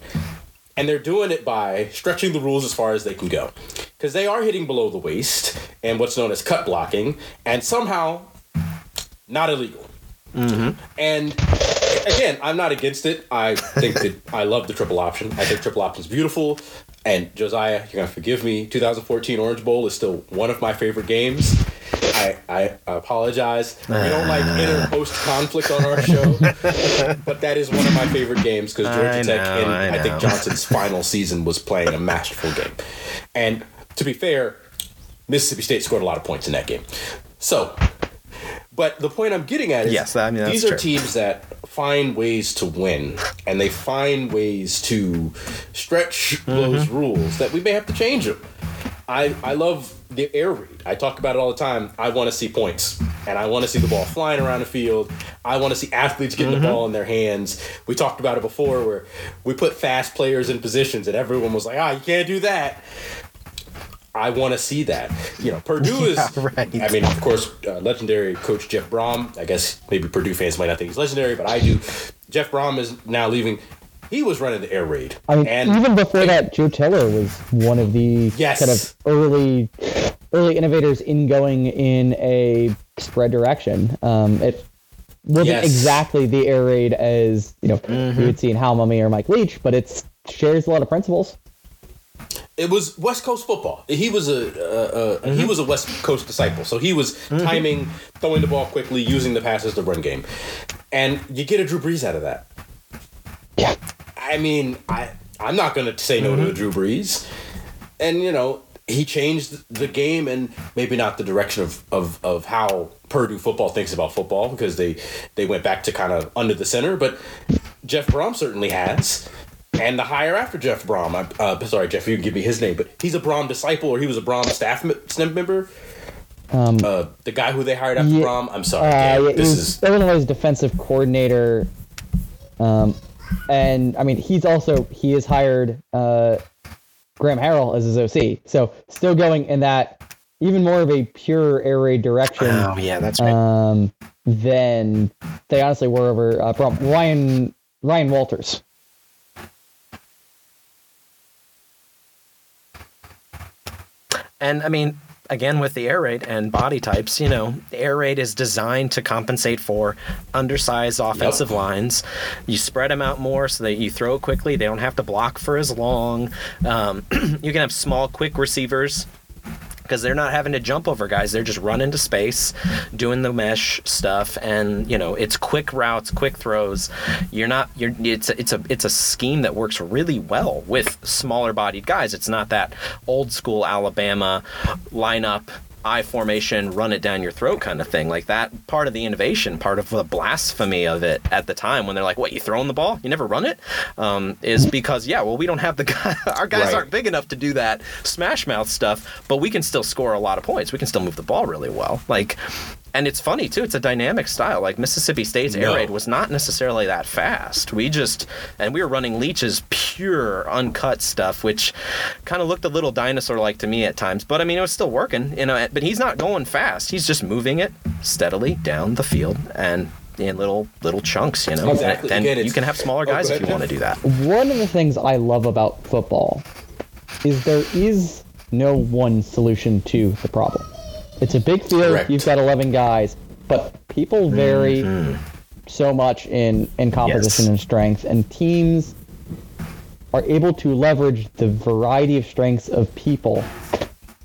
And they're doing it by stretching the rules as far as they can go. Because they are hitting below the waist and what's known as cut blocking, and somehow not illegal. Mm-hmm. And again, I'm not against it. I think that I love the triple option. I think triple option is beautiful. And Josiah, you're gonna forgive me. 2014 Orange Bowl is still one of my favorite games. I, I apologize. We don't like ah. inter post conflict on our show, but that is one of my favorite games because Georgia I Tech know, in I I think. Johnson's final season was playing a masterful game. And to be fair, Mississippi State scored a lot of points in that game. So, but the point I'm getting at is Yes, I mean, these are true. teams that find ways to win and they find ways to stretch Mm-hmm. those rules that we may have to change them. I, I love the air raid. I talk about it all the time. I want to see points and I want to see the ball flying around the field. I want to see athletes getting Mm-hmm. the ball in their hands. We talked about it before where we put fast players in positions and everyone was like, ah, you can't do that. I want to see that. You know, Purdue is. Yeah, right. I mean, of course, uh, legendary coach Jeff Brohm. I guess maybe Purdue fans might not think he's legendary, but I do. Jeff Brohm is now leaving. He was running the air raid, I mean, and even before that, Joe Tiller was one of the Yes. kind of early, early innovators in going in a spread direction. Um, it wasn't Yes. exactly the air raid as you know Mm-hmm. you would see in Hal Mumme or Mike Leach, but it shares a lot of principles. It was West Coast football. He was a uh, uh, he was a West Coast disciple, so he was timing, throwing the ball quickly, using the passes to run game, and you get a Drew Brees out of that. Yeah. I mean, I I'm not going to say no to a Drew Brees, and you know he changed the game and maybe not the direction of, of, of how Purdue football thinks about football because they they went back to kind of under the center, but Jeff Brohm certainly has. And the hire after Jeff Brohm, I'm uh, sorry, Jeff, you can give me his name, but he's a Brohm disciple or he was a Brohm staff m- member. Um, Uh, the guy who they hired after Yeah, Brohm, I'm sorry, Uh, Dan, yeah, he this is Illinois' defensive coordinator. Um, and I mean, he's also he has hired uh, Graham Harrell as his OC. So still going in that even more of a pure air raid direction Oh yeah, that's right. um, than they honestly were over uh, from Ryan Ryan Walters. And I mean, again, with the air raid and body types, you know, the air raid is designed to compensate for undersized offensive lines. You spread them out more so that you throw quickly. They don't have to block for as long. Um, you can have small, quick receivers because they're not having to jump over guys. They're just running to space, doing the mesh stuff, and you know it's quick routes, quick throws. You're not. You're. It's a, it's a it's a scheme that works really well with smaller bodied guys. It's not that old school Alabama lineup. I formation, run it down your throat kind of thing. Like that part of the innovation, part of the blasphemy of it at the time when they're like, "What? You throwing the ball? You never run it?" Um, is because yeah, well, we don't have the guy. Our guys Right. aren't big enough to do that smash mouth stuff, but we can still score a lot of points. We can still move the ball really well. Like, and it's funny too. It's a dynamic style. Like Mississippi State's air raid was not necessarily that fast. We just and we were running Leach's pure uncut stuff, which kind of looked a little dinosaur like to me at times. But I mean, it was still working, you know. But he's not going fast. He's just moving it steadily down the field and. In little little chunks, you know. Exactly. And Again, you can have smaller Oh, guys go if you want to do that. One of the things I love about football is there is no one solution to the problem. It's a big field. Correct. You've got 11 guys, but people vary mm-hmm. so much in, in composition Yes. and strength, and teams are able to leverage the variety of strengths of people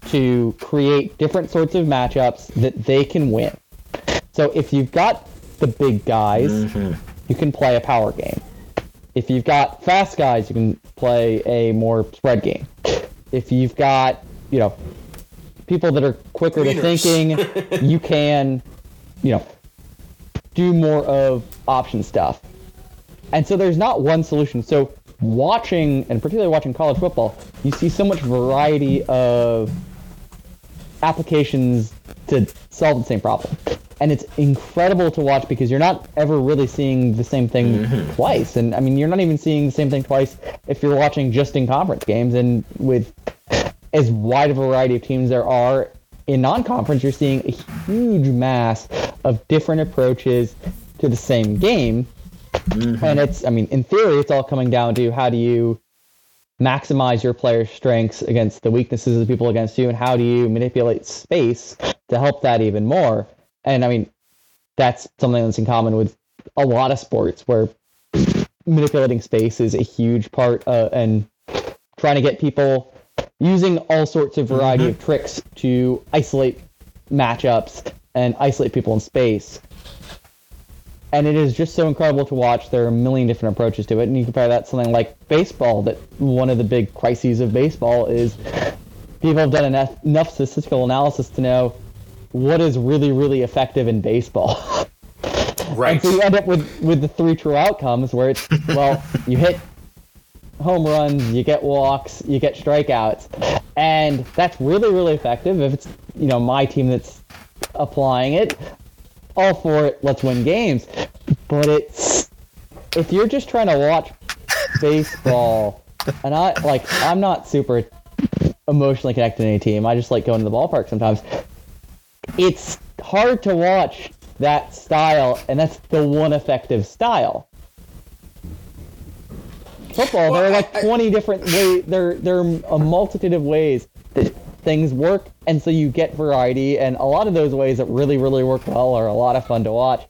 to create different sorts of matchups that they can win. So if you've got the big guys, mm-hmm. you can play a power game. If you've got fast guys, you can play a more spread game. If you've got, you know, people that are quicker to thinking, you can, you know, do more of option stuff. And so there's not one solution. So watching, and particularly watching college football, you see so much variety of applications to solve the same problem. And it's incredible to watch because you're not ever really seeing the same thing mm-hmm. twice. And I mean, you're not even seeing the same thing twice if you're watching just in conference games. And with as wide a variety of teams there are in non-conference, you're seeing a huge mass of different approaches to the same game. And it's, I mean, in theory, it's all coming down to how do you maximize your player's strengths against the weaknesses of the people against you, and how do you manipulate space to help that even more? And I mean, that's something that's in common with a lot of sports where manipulating space is a huge part, uh, and trying to get people using all sorts of variety of mm-hmm. tricks to isolate matchups and isolate people in space. And it is just so incredible to watch. There are a million different approaches to it. And you compare that to something like baseball, that one of the big crises of baseball is people have done enough, enough statistical analysis to know what is really, really effective in baseball. right. And so you end up with, with the three true outcomes where it's, well, you hit home runs, you get walks, you get strikeouts. And that's really, really effective if it's, you know, my team that's applying it. All for it, let's win games. But it's, if you're just trying to watch baseball, and I, like, I'm not super emotionally connected to any team. I just like going to the ballpark sometimes. It's hard to watch that style, and that's the one effective style. Football, there are like 20 different ways. There, there are a multitude of ways that things work, and so you get variety. And a lot of those ways that really, really work well are a lot of fun to watch.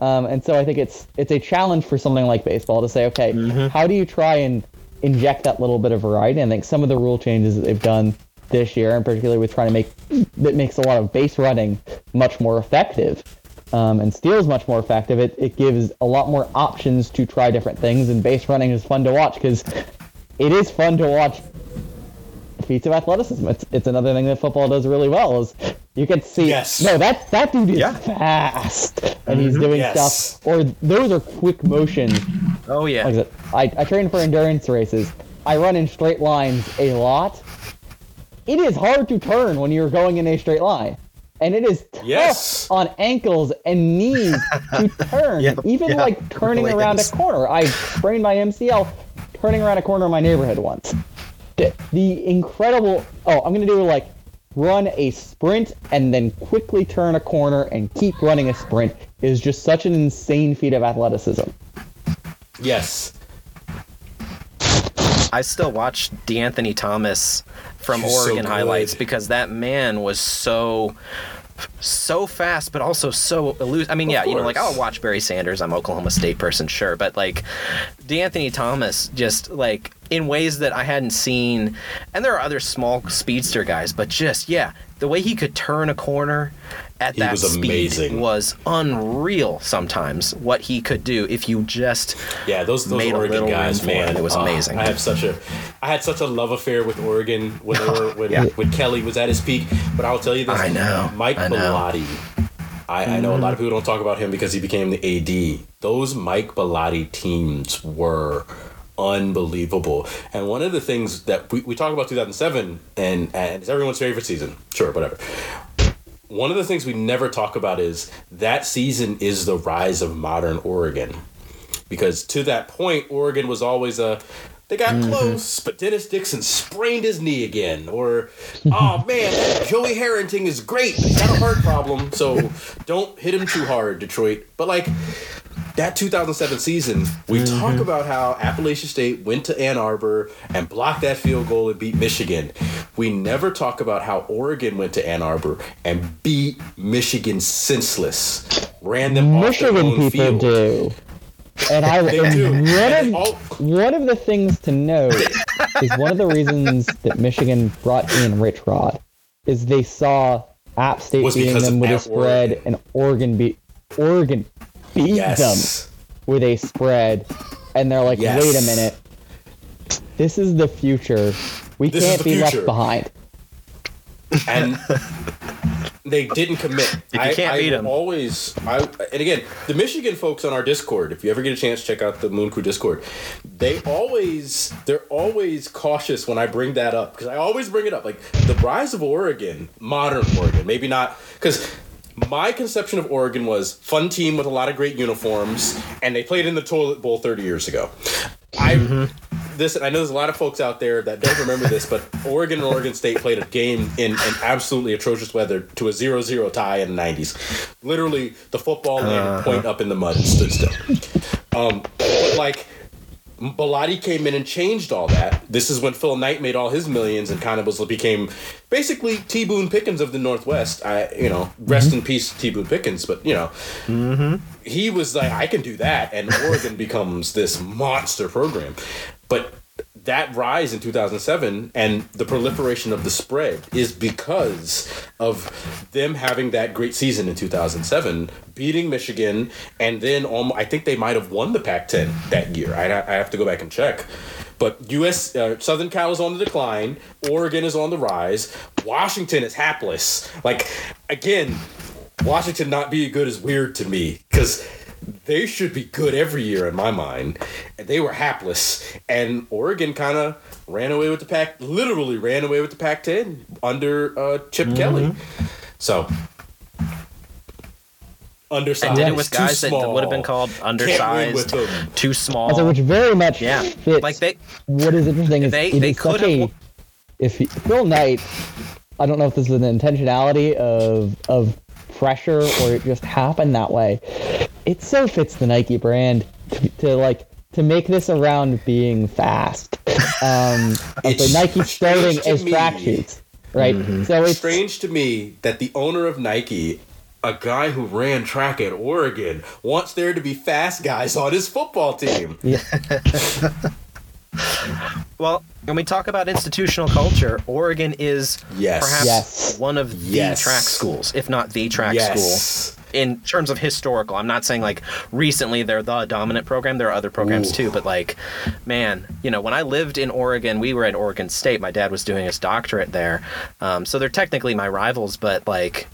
Um, and so I think it's it's a challenge for something like baseball to say, okay, how do you try and inject that little bit of variety? And I think some of the rule changes that they've done this year, and particularly with trying to make that makes a lot of base running much more effective um, and steals much more effective. It, it gives a lot more options to try different things, and base running is fun to watch because it is fun to watch feats of athleticism. It's, it's another thing that football does really well is you can see Yes. no that that dude is Yeah. fast and he's doing Yes. stuff or those are quick motions. Oh yeah. like I, I train for endurance races. I run in straight lines a lot. It is hard to turn when you're going in a straight line. And it is tough Yes. on ankles and knees to turn. Yep, Even yeah, like turning around a corner. I sprained my MCL turning around a corner in my neighborhood once. The, the incredible. Oh, I'm going to do like run a sprint and then quickly turn a corner and keep running a sprint is just such an insane feat of athleticism. Yes. I still watch De'Anthony Thomas from He's Oregon good. highlights because that man was so so fast but also so elusive. I mean, Of yeah, you know, like. I'll watch Barry Sanders. I'm Oklahoma State person, sure, but like De'Anthony Thomas just like in ways that I hadn't seen and there are other small speedster guys, but just yeah, the way he could turn a corner at He that was speed amazing. was unreal sometimes what he could do if you just Yeah, those those Made a Oregon little guys, man. It was oh, amazing. I have such a, I had such a love affair with Oregon when they were when, Yeah. when Kelly was at his peak. But I'll tell you this, I know, Mike I know. Bellotti. I, I know a lot of mm-hmm. people don't talk about him because he became the AD. Those Mike Bellotti teams were unbelievable. And one of the things that we, we talk about 2007 and, and it's everyone's favorite season. Sure, whatever. One of the things we never talk about is that season is the rise of modern Oregon because to that point, Oregon was always a they got Mm-hmm. close, but Dennis Dixon sprained his knee again. Or, oh man, Joey Harrington is great. but He's got a heart problem, so don't hit him too hard, Detroit. But like that 2007 season, we Mm-hmm. talk about how Appalachian State went to Ann Arbor and blocked that field goal and beat Michigan. We never talk about how Oregon went to Ann Arbor and beat Michigan senseless, ran them off their Michigan own people field. do. And I and do. one of one of the things to note is one of the reasons that Michigan brought in Rich Rod is they saw App State beating them with a spread Oregon. and Oregon beat Oregon beat Yes. them with a spread and they're like, Yes. wait a minute. This is the future. We This can't the be left behind. and they didn't commit. you I, can't I beat will 'em. Always, I and again, the Michigan folks on our Discord. If you ever get a chance, check out the Moon Crew Discord. They always, they're always cautious when I bring that up because I always bring it up. Like the rise of Oregon, modern Oregon, maybe not because. My conception of Oregon was fun team with a lot of great uniforms, and they played in the toilet bowl 30 years ago. I this I know there's a lot of folks out there that don't remember this, but Oregon and Oregon State played a game in, in absolutely atrocious weather to a 0-0 tie in the 90s. Literally, the football landed point up in the mud and stood still. Um, but like Bellotti came in and changed all that. This is when Phil Knight made all his millions and kind of was became basically T Boone Pickens of the Northwest. I you know rest mm-hmm. in peace T Boone Pickens, but you know mm-hmm. he was like, I can do that, and Oregon becomes this monster program. But that rise in 2007 and the proliferation of the spread is because of them having that great season in 2007, beating Michigan, and then almo- I think they might have won the Pac-10 that year. I, I have to go back and check. But U.S. Uh, Southern Cal is on the decline. Oregon is on the rise. Washington is hapless. Like again, Washington not being good is weird to me because they should be good every year in my mind. And they were hapless. And Oregon kind of ran away with the pack, literally ran away with the Pac 10 under uh, Chip Kelly. So, undersized. and did it with too guys that would have been called Can't with undersized, them. too small. So which very much Yeah. fits Like they- what is interesting is They- it they is could such a if he, Phil Knight I don't know if this is an intentionality of of pressure or it just happened that way. It so fits the Nike brand to, to like to make this around being fast. Um, It's so Nike starting strange to as track shoots, right? So it's strange to me that the owner of Nike, a guy who ran track at Oregon, wants there to be fast guys on his football team. Well, when we talk about institutional culture, Oregon is Yes. perhaps Yes. one of the track schools, if not the track Yes. school. In terms of historical, I'm not saying like recently they're the dominant program. There are other programs Ooh. too, but like, man, you know, when I lived in Oregon, we were at Oregon State. My dad was doing his doctorate there, um, so they're technically my rivals. But like,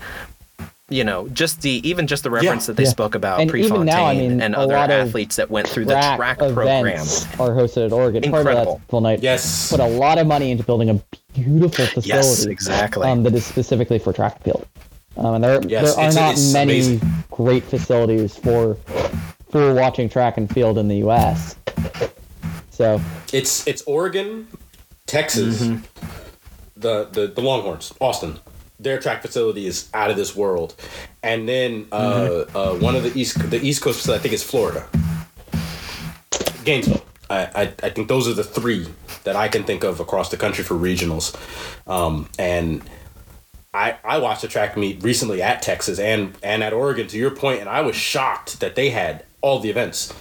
you know, just the even just the reference that they Yeah. spoke about And even Prefontaine now, I mean, and a other lot of athletes that went through the track, track program. are hosted at Oregon. Part of Incredible. that's Phil Knight Yes. put a lot of money into building a beautiful facility. Yes, exactly. Um, that is specifically for track and field. Um, and there, Yes, there are not many amazing. great facilities for for watching track and field in the U.S. So It's it's Oregon, Texas, Mm-hmm. the, the the Longhorns, Austin. Their track facility is out of this world, and then uh, Mm-hmm. uh, one of the east the East Coast facility, I think is Florida, Gainesville. I, I I think those are the three that I can think of across the country for regionals, um, and. I, I watched a track meet recently at Texas and, and at Oregon to your point, and I was shocked that they had all the events.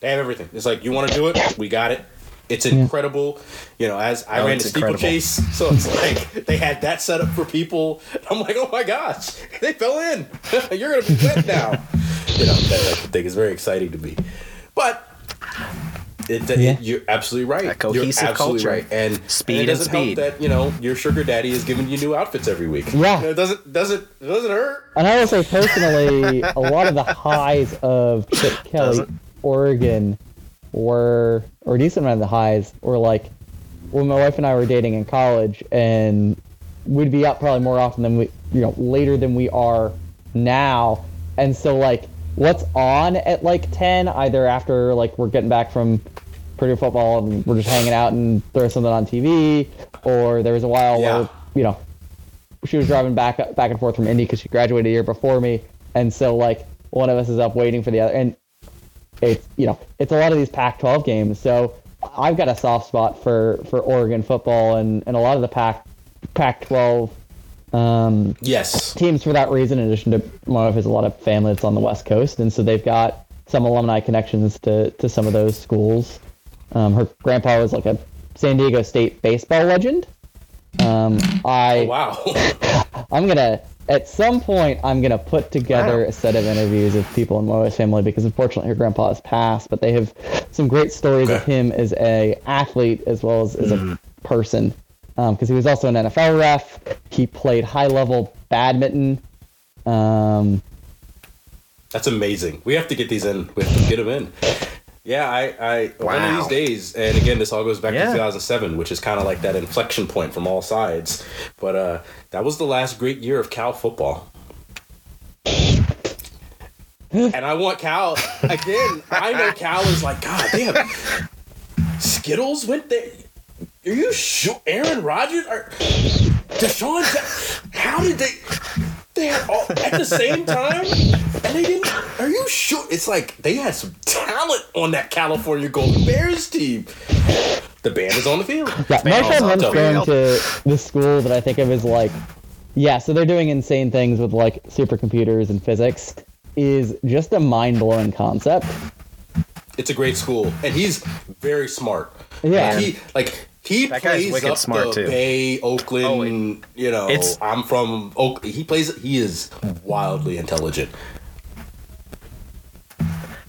They have everything. It's like you want to do it, we got it. It's incredible. You know, as I Oh, ran the steeplechase, so it's like they had that set up for people. I'm like, oh my gosh, they fell in. You're gonna be wet now. you know, that type of thing is very exciting to me. But it, it- Yeah. you're absolutely right. That cohesive you're absolutely culture. right. And Speed and it and doesn't speed. help that you know your sugar daddy is giving you new outfits every week. Yeah. You it doesn't doesn't it doesn't hurt. And I will say personally, a lot of the highs of Chip Kelly, Doesn't. Oregon, were, or a decent amount of the highs were like when my wife and I were dating in college, and we'd be out probably more often than we, you know, later than we are now. And so like, what's on at like ten, either after like we're getting back from Purdue football and we're just hanging out and throw something on TV, or there was a while Yeah. where you know she was driving back back and forth from Indy because she graduated a year before me, and so like one of us is up waiting for the other, and it's you know it's a lot of these Pac-12 games. So I've got a soft spot for for Oregon football and and a lot of the Pac Pac-12 um, Yes. teams for that reason. In addition to wife has a lot of family that's on the West Coast, and so they've got some alumni connections to to some of those schools. Um, her grandpa was like a San Diego State baseball legend. Um, I Oh, wow. I'm gonna at some point I'm gonna put together Wow. a set of interviews of people in Moa's family because unfortunately her grandpa has passed, but they have some great stories of him as a athlete as well as as a person. Because he was also an NFL ref. He played high level badminton. Um, That's amazing. We have to get these in. We have to get them in. Yeah, I, I one of these days, and again, this all goes back Yeah. to 2007, which is kind of like that inflection point from all sides. But uh, that was the last great year of Cal football. and I want Cal again. I know Cal is like God. damn, Skittles went there. Are you sure? Aaron Rodgers or DeSean? How did they? They had all at the same time, and they didn't. Are you sure? It's like they had some talent on that California Golden Bears team. The band is on the field. yeah, Marshall also Lynch going to the school that I think of as like, yeah, so they're doing insane things with like supercomputers and physics is just a mind blowing concept. It's a great school, and he's very smart. Yeah. like he like he That guy's plays wicked up smart, the too. Bay, Oakland. Oh, it- you know, it's- I'm from Oak. He plays. He is wildly intelligent.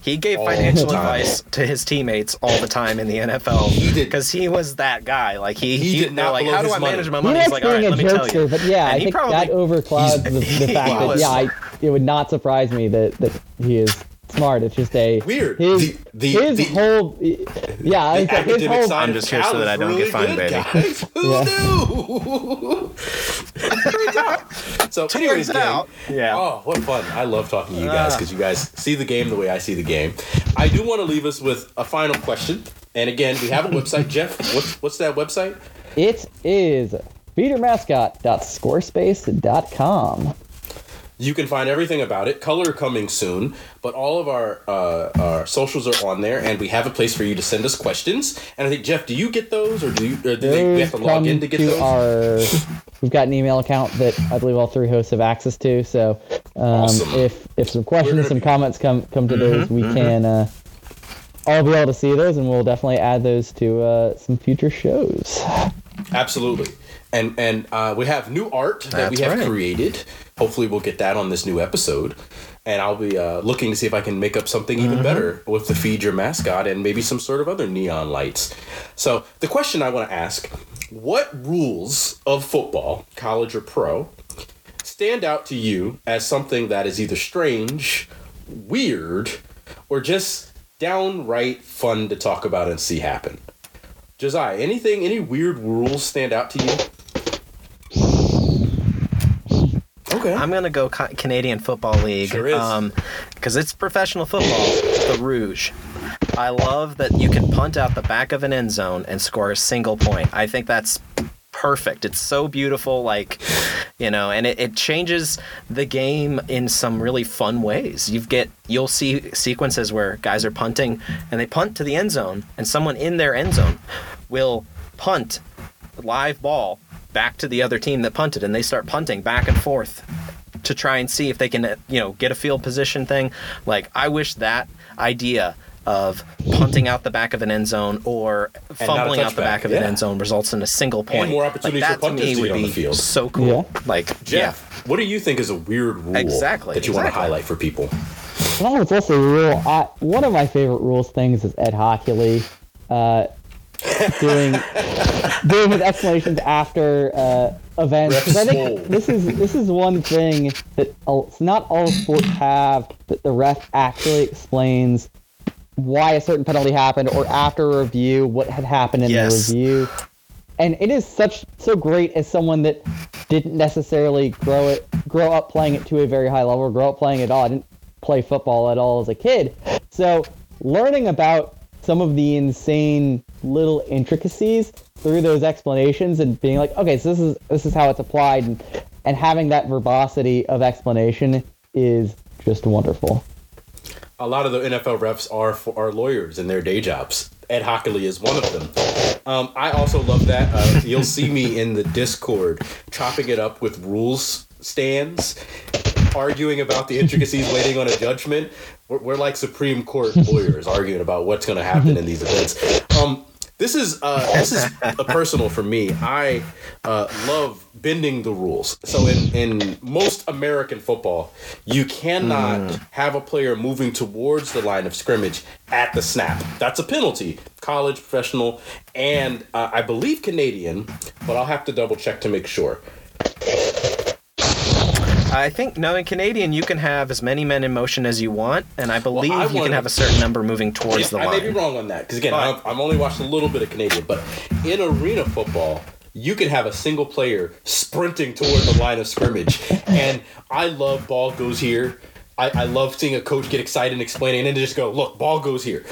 He gave All financial advice to his teammates all the time in the NFL. He did- because he was that guy. Like he, He he, did not like, how do I money. manage my He money? He's likes like, all right, being let a me tell you. jokester, but yeah, And I think probably- that overclouds the, the he fact that yeah, I, it would not surprise me that, that he is smart. It's just a Weird. His, The- the- his the- whole yeah, The it's like his whole I'm just here so that I don't really get fined, good, baby. guys. Who Yeah. knew? Turns. So, anyways, it gang, out. Yeah. Oh, what fun! I love talking to you guys ah. because you guys see the game the way I see the game. I do want to leave us with a final question. And again, we have a website. Jeff, what's what's that website? It is feedyourmascot.squarespace.com. You can find everything about it. Color coming soon, but all of our uh, our socials are on there, and we have a place for you to send us questions. And I think Jeff, do you get those, or do you? Or do they, we have to log in to get those? Our, we've got an email account that I believe all three hosts have access to. So um, Awesome. if if some questions, some be- comments come come to those, we can uh, all be able to see those, and we'll definitely add those to uh, some future shows. Absolutely. And and uh, we have new art that we have right. created. Hopefully, we'll get that on this new episode. And I'll be uh, looking to see if I can make up something Mm-hmm. even better with the feed your mascot and maybe some sort of other neon lights. So the question I want to ask: What rules of football, college or pro, stand out to you as something that is either strange, weird, or just downright fun to talk about and see happen? Josiah, anything, any weird rules stand out to you? Okay. I'm gonna go Ca- Canadian Football League. Sure is. Um, because it's professional football. The Rouge. I love that you can punt out the back of an end zone and score a single point. I think that's perfect. It's so beautiful, like you know, and it, it changes the game in some really fun ways. You get you'll see sequences where guys are punting and they punt to the end zone, and someone in their end zone will punt live ball back to the other team that punted, and they start punting back and forth to try and see if they can, you know, get a field position thing. Like, I wish that idea of punting out the back of an end zone or fumbling out the back of yeah. an end zone results in a single point. more like, opportunities that for punters to me would get on the field. so cool. Yeah. Like, Jeff, what do you think is a weird rule Exactly, that you want to highlight for people? Well, it's also a rule. I, one of my favorite rules things is Ed Hochuli uh, doing doing his explanations after uh, events. I think this is this is one thing that all- not all sports have that the ref actually explains why a certain penalty happened or after a review what had happened in Yes. the review. And it is such so great as someone that didn't necessarily grow it grow up playing it to a very high level, grow up playing it all. I didn't play football at all as a kid. So learning about some of the insane little intricacies through those explanations and being like, okay, so this is this is how it's applied and and having that verbosity of explanation is just wonderful. A lot of the NFL refs are for, are lawyers in their day jobs. Ed Hochuli is one of them. Um, I also love that. Uh, you'll see me in the Discord chopping it up with rules stands, arguing about the intricacies, waiting on a judgment. We're, we're like Supreme Court lawyers arguing about what's going to happen in these events. Um, this is uh, this is a personal for me. I uh, love bending the rules. So in in most American football, you cannot have a player moving towards the line of scrimmage at the snap. That's a penalty. College, professional, and uh, I believe Canadian, but I'll have to double check to make sure. I think no, in Canadian you can have as many men in motion as you want, and I believe I you can have a certain number moving towards the line. I may be wrong on that because again. I've, I've only watched a little bit of Canadian, but in arena football, you can have a single player sprinting toward the line of scrimmage, and I love ball goes here. I, I love seeing a coach get excited and explaining, and then just go, look, ball goes here.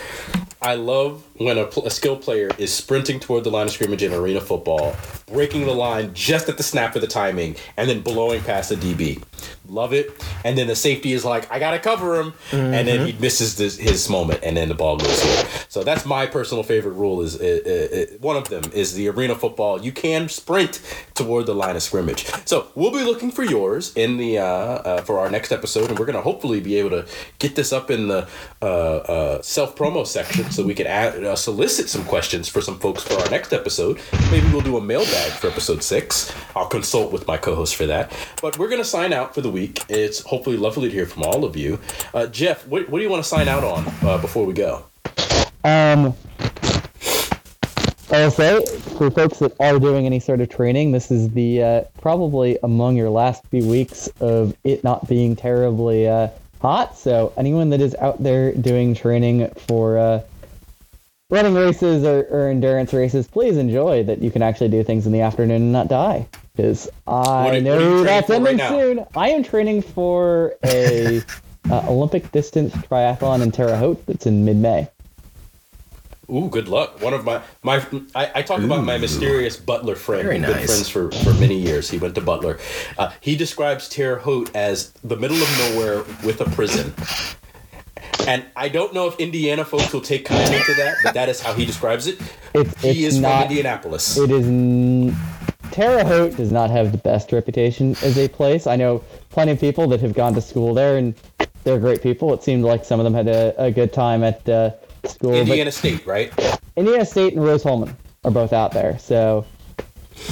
I love when a, pl- a skilled player is sprinting toward the line of scrimmage in arena football, breaking the line just at the snap of the timing, and then blowing past the DB. Love it. And then the safety is like, I gotta cover him, and then he misses this, his moment, and then the ball goes here. So that's my personal favorite rule. Is uh, uh, uh, one of them is the arena football. You can sprint toward the line of scrimmage. So we'll be looking for yours in the uh, uh, for our next episode, and we're gonna hopefully be able to get this up in the uh, uh, self promo section so we can add, uh, solicit some questions for some folks for our next episode. Maybe we'll do a mailbag for episode six. I'll consult with my co-host for that. But we're gonna sign out for the week. It's hopefully lovely to hear from all of you. Uh, Jeff, what, what do you want to sign out on uh, before we go? Um, say for folks that are doing any sort of training, this is the uh, probably among your last few weeks of it not being terribly uh, hot. So anyone that is out there doing training for uh, running races or, or endurance races, please enjoy that you can actually do things in the afternoon and not die. Because I are know that's for right soon. I am training for a uh, Olympic distance triathlon in Terre Haute that's in mid-May. Ooh, good luck. One of my my I, I talk about my mysterious Butler friend. Very We've been friends for, for many years. He went to Butler. Uh, he describes Terre Haute as the middle of nowhere with a prison. And I don't know if Indiana folks will take kindly to that, but that is how he describes it. It's, he it's is not, from Indianapolis. It is. N- Terre Haute does not have the best reputation as a place. I know plenty of people that have gone to school there, and they're great people. It seemed like some of them had a, a good time at uh, school. Indiana State, right? Indiana State and Rose-Hulman are both out there. So,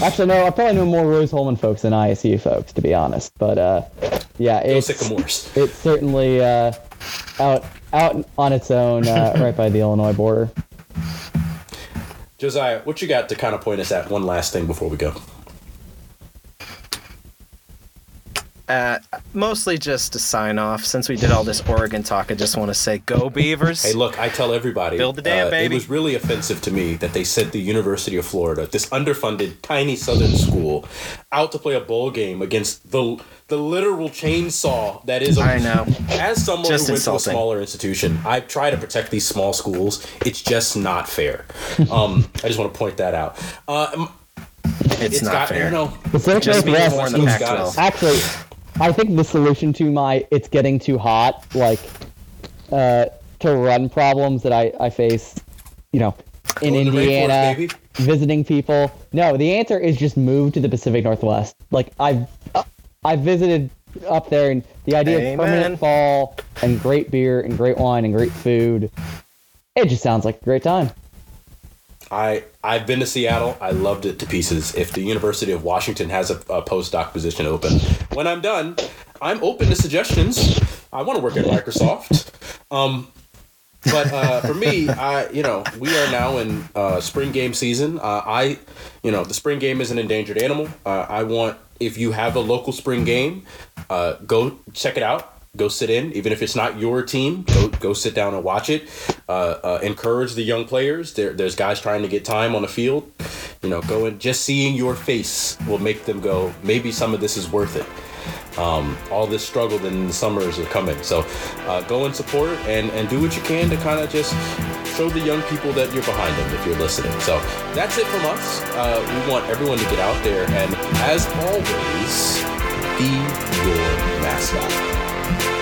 actually, no, I probably know more Rose-Hulman folks than ISU folks, to be honest. But uh, yeah, it's it's certainly uh, out out on its own, uh, right by the Illinois border. Josiah, what you got to kind of point us at one last thing before we go? Uh, mostly just to sign off. Since we did all this Oregon talk, I just want to say, go Beavers. Hey, look, I tell everybody. Build the dam, uh, baby. It was really offensive to me that they sent the University of Florida, this underfunded, tiny southern school, out to play a bowl game against the the literal chainsaw that is. I know. As someone Just who went to a smaller institution, I try to protect these small schools. It's just not fair. Um, I just want to point that out. Uh, um, it's, not got, fair. You know, Pacific Just be Northwest more in the those Pac-12. Actually, I think the solution to my it's getting too hot, like uh, to run problems that I, I face, you know, in Go to rainforest, Indiana, visiting people. No, the answer is just move to the Pacific Northwest. Like I've uh, I've visited up there, and the idea Amen. of permanent fall and great beer and great wine and great food, it just sounds like a great time. I I've been to Seattle. I loved it to pieces. If the University of Washington has a, a postdoc position open, when I'm done, I'm open to suggestions. I want to work at Microsoft. Um, but uh, for me, I you know we are now in uh, spring game season. Uh, I you know the spring game is an endangered animal. Uh, I want if you have a local spring game, uh, go check it out. Go sit in, even if it's not your team. Go go sit down and watch it. Uh, uh, encourage the young players. There, there's guys trying to get time on the field. You know, go and just seeing your face will make them go. Maybe some of this is worth it um, all this struggle in the summers are coming. So uh, go and support and, and do what you can to kind of just show the young people that you're behind them if you're listening. So that's it from us. Uh, we want everyone to get out there and, as always, be your mascot. Bye.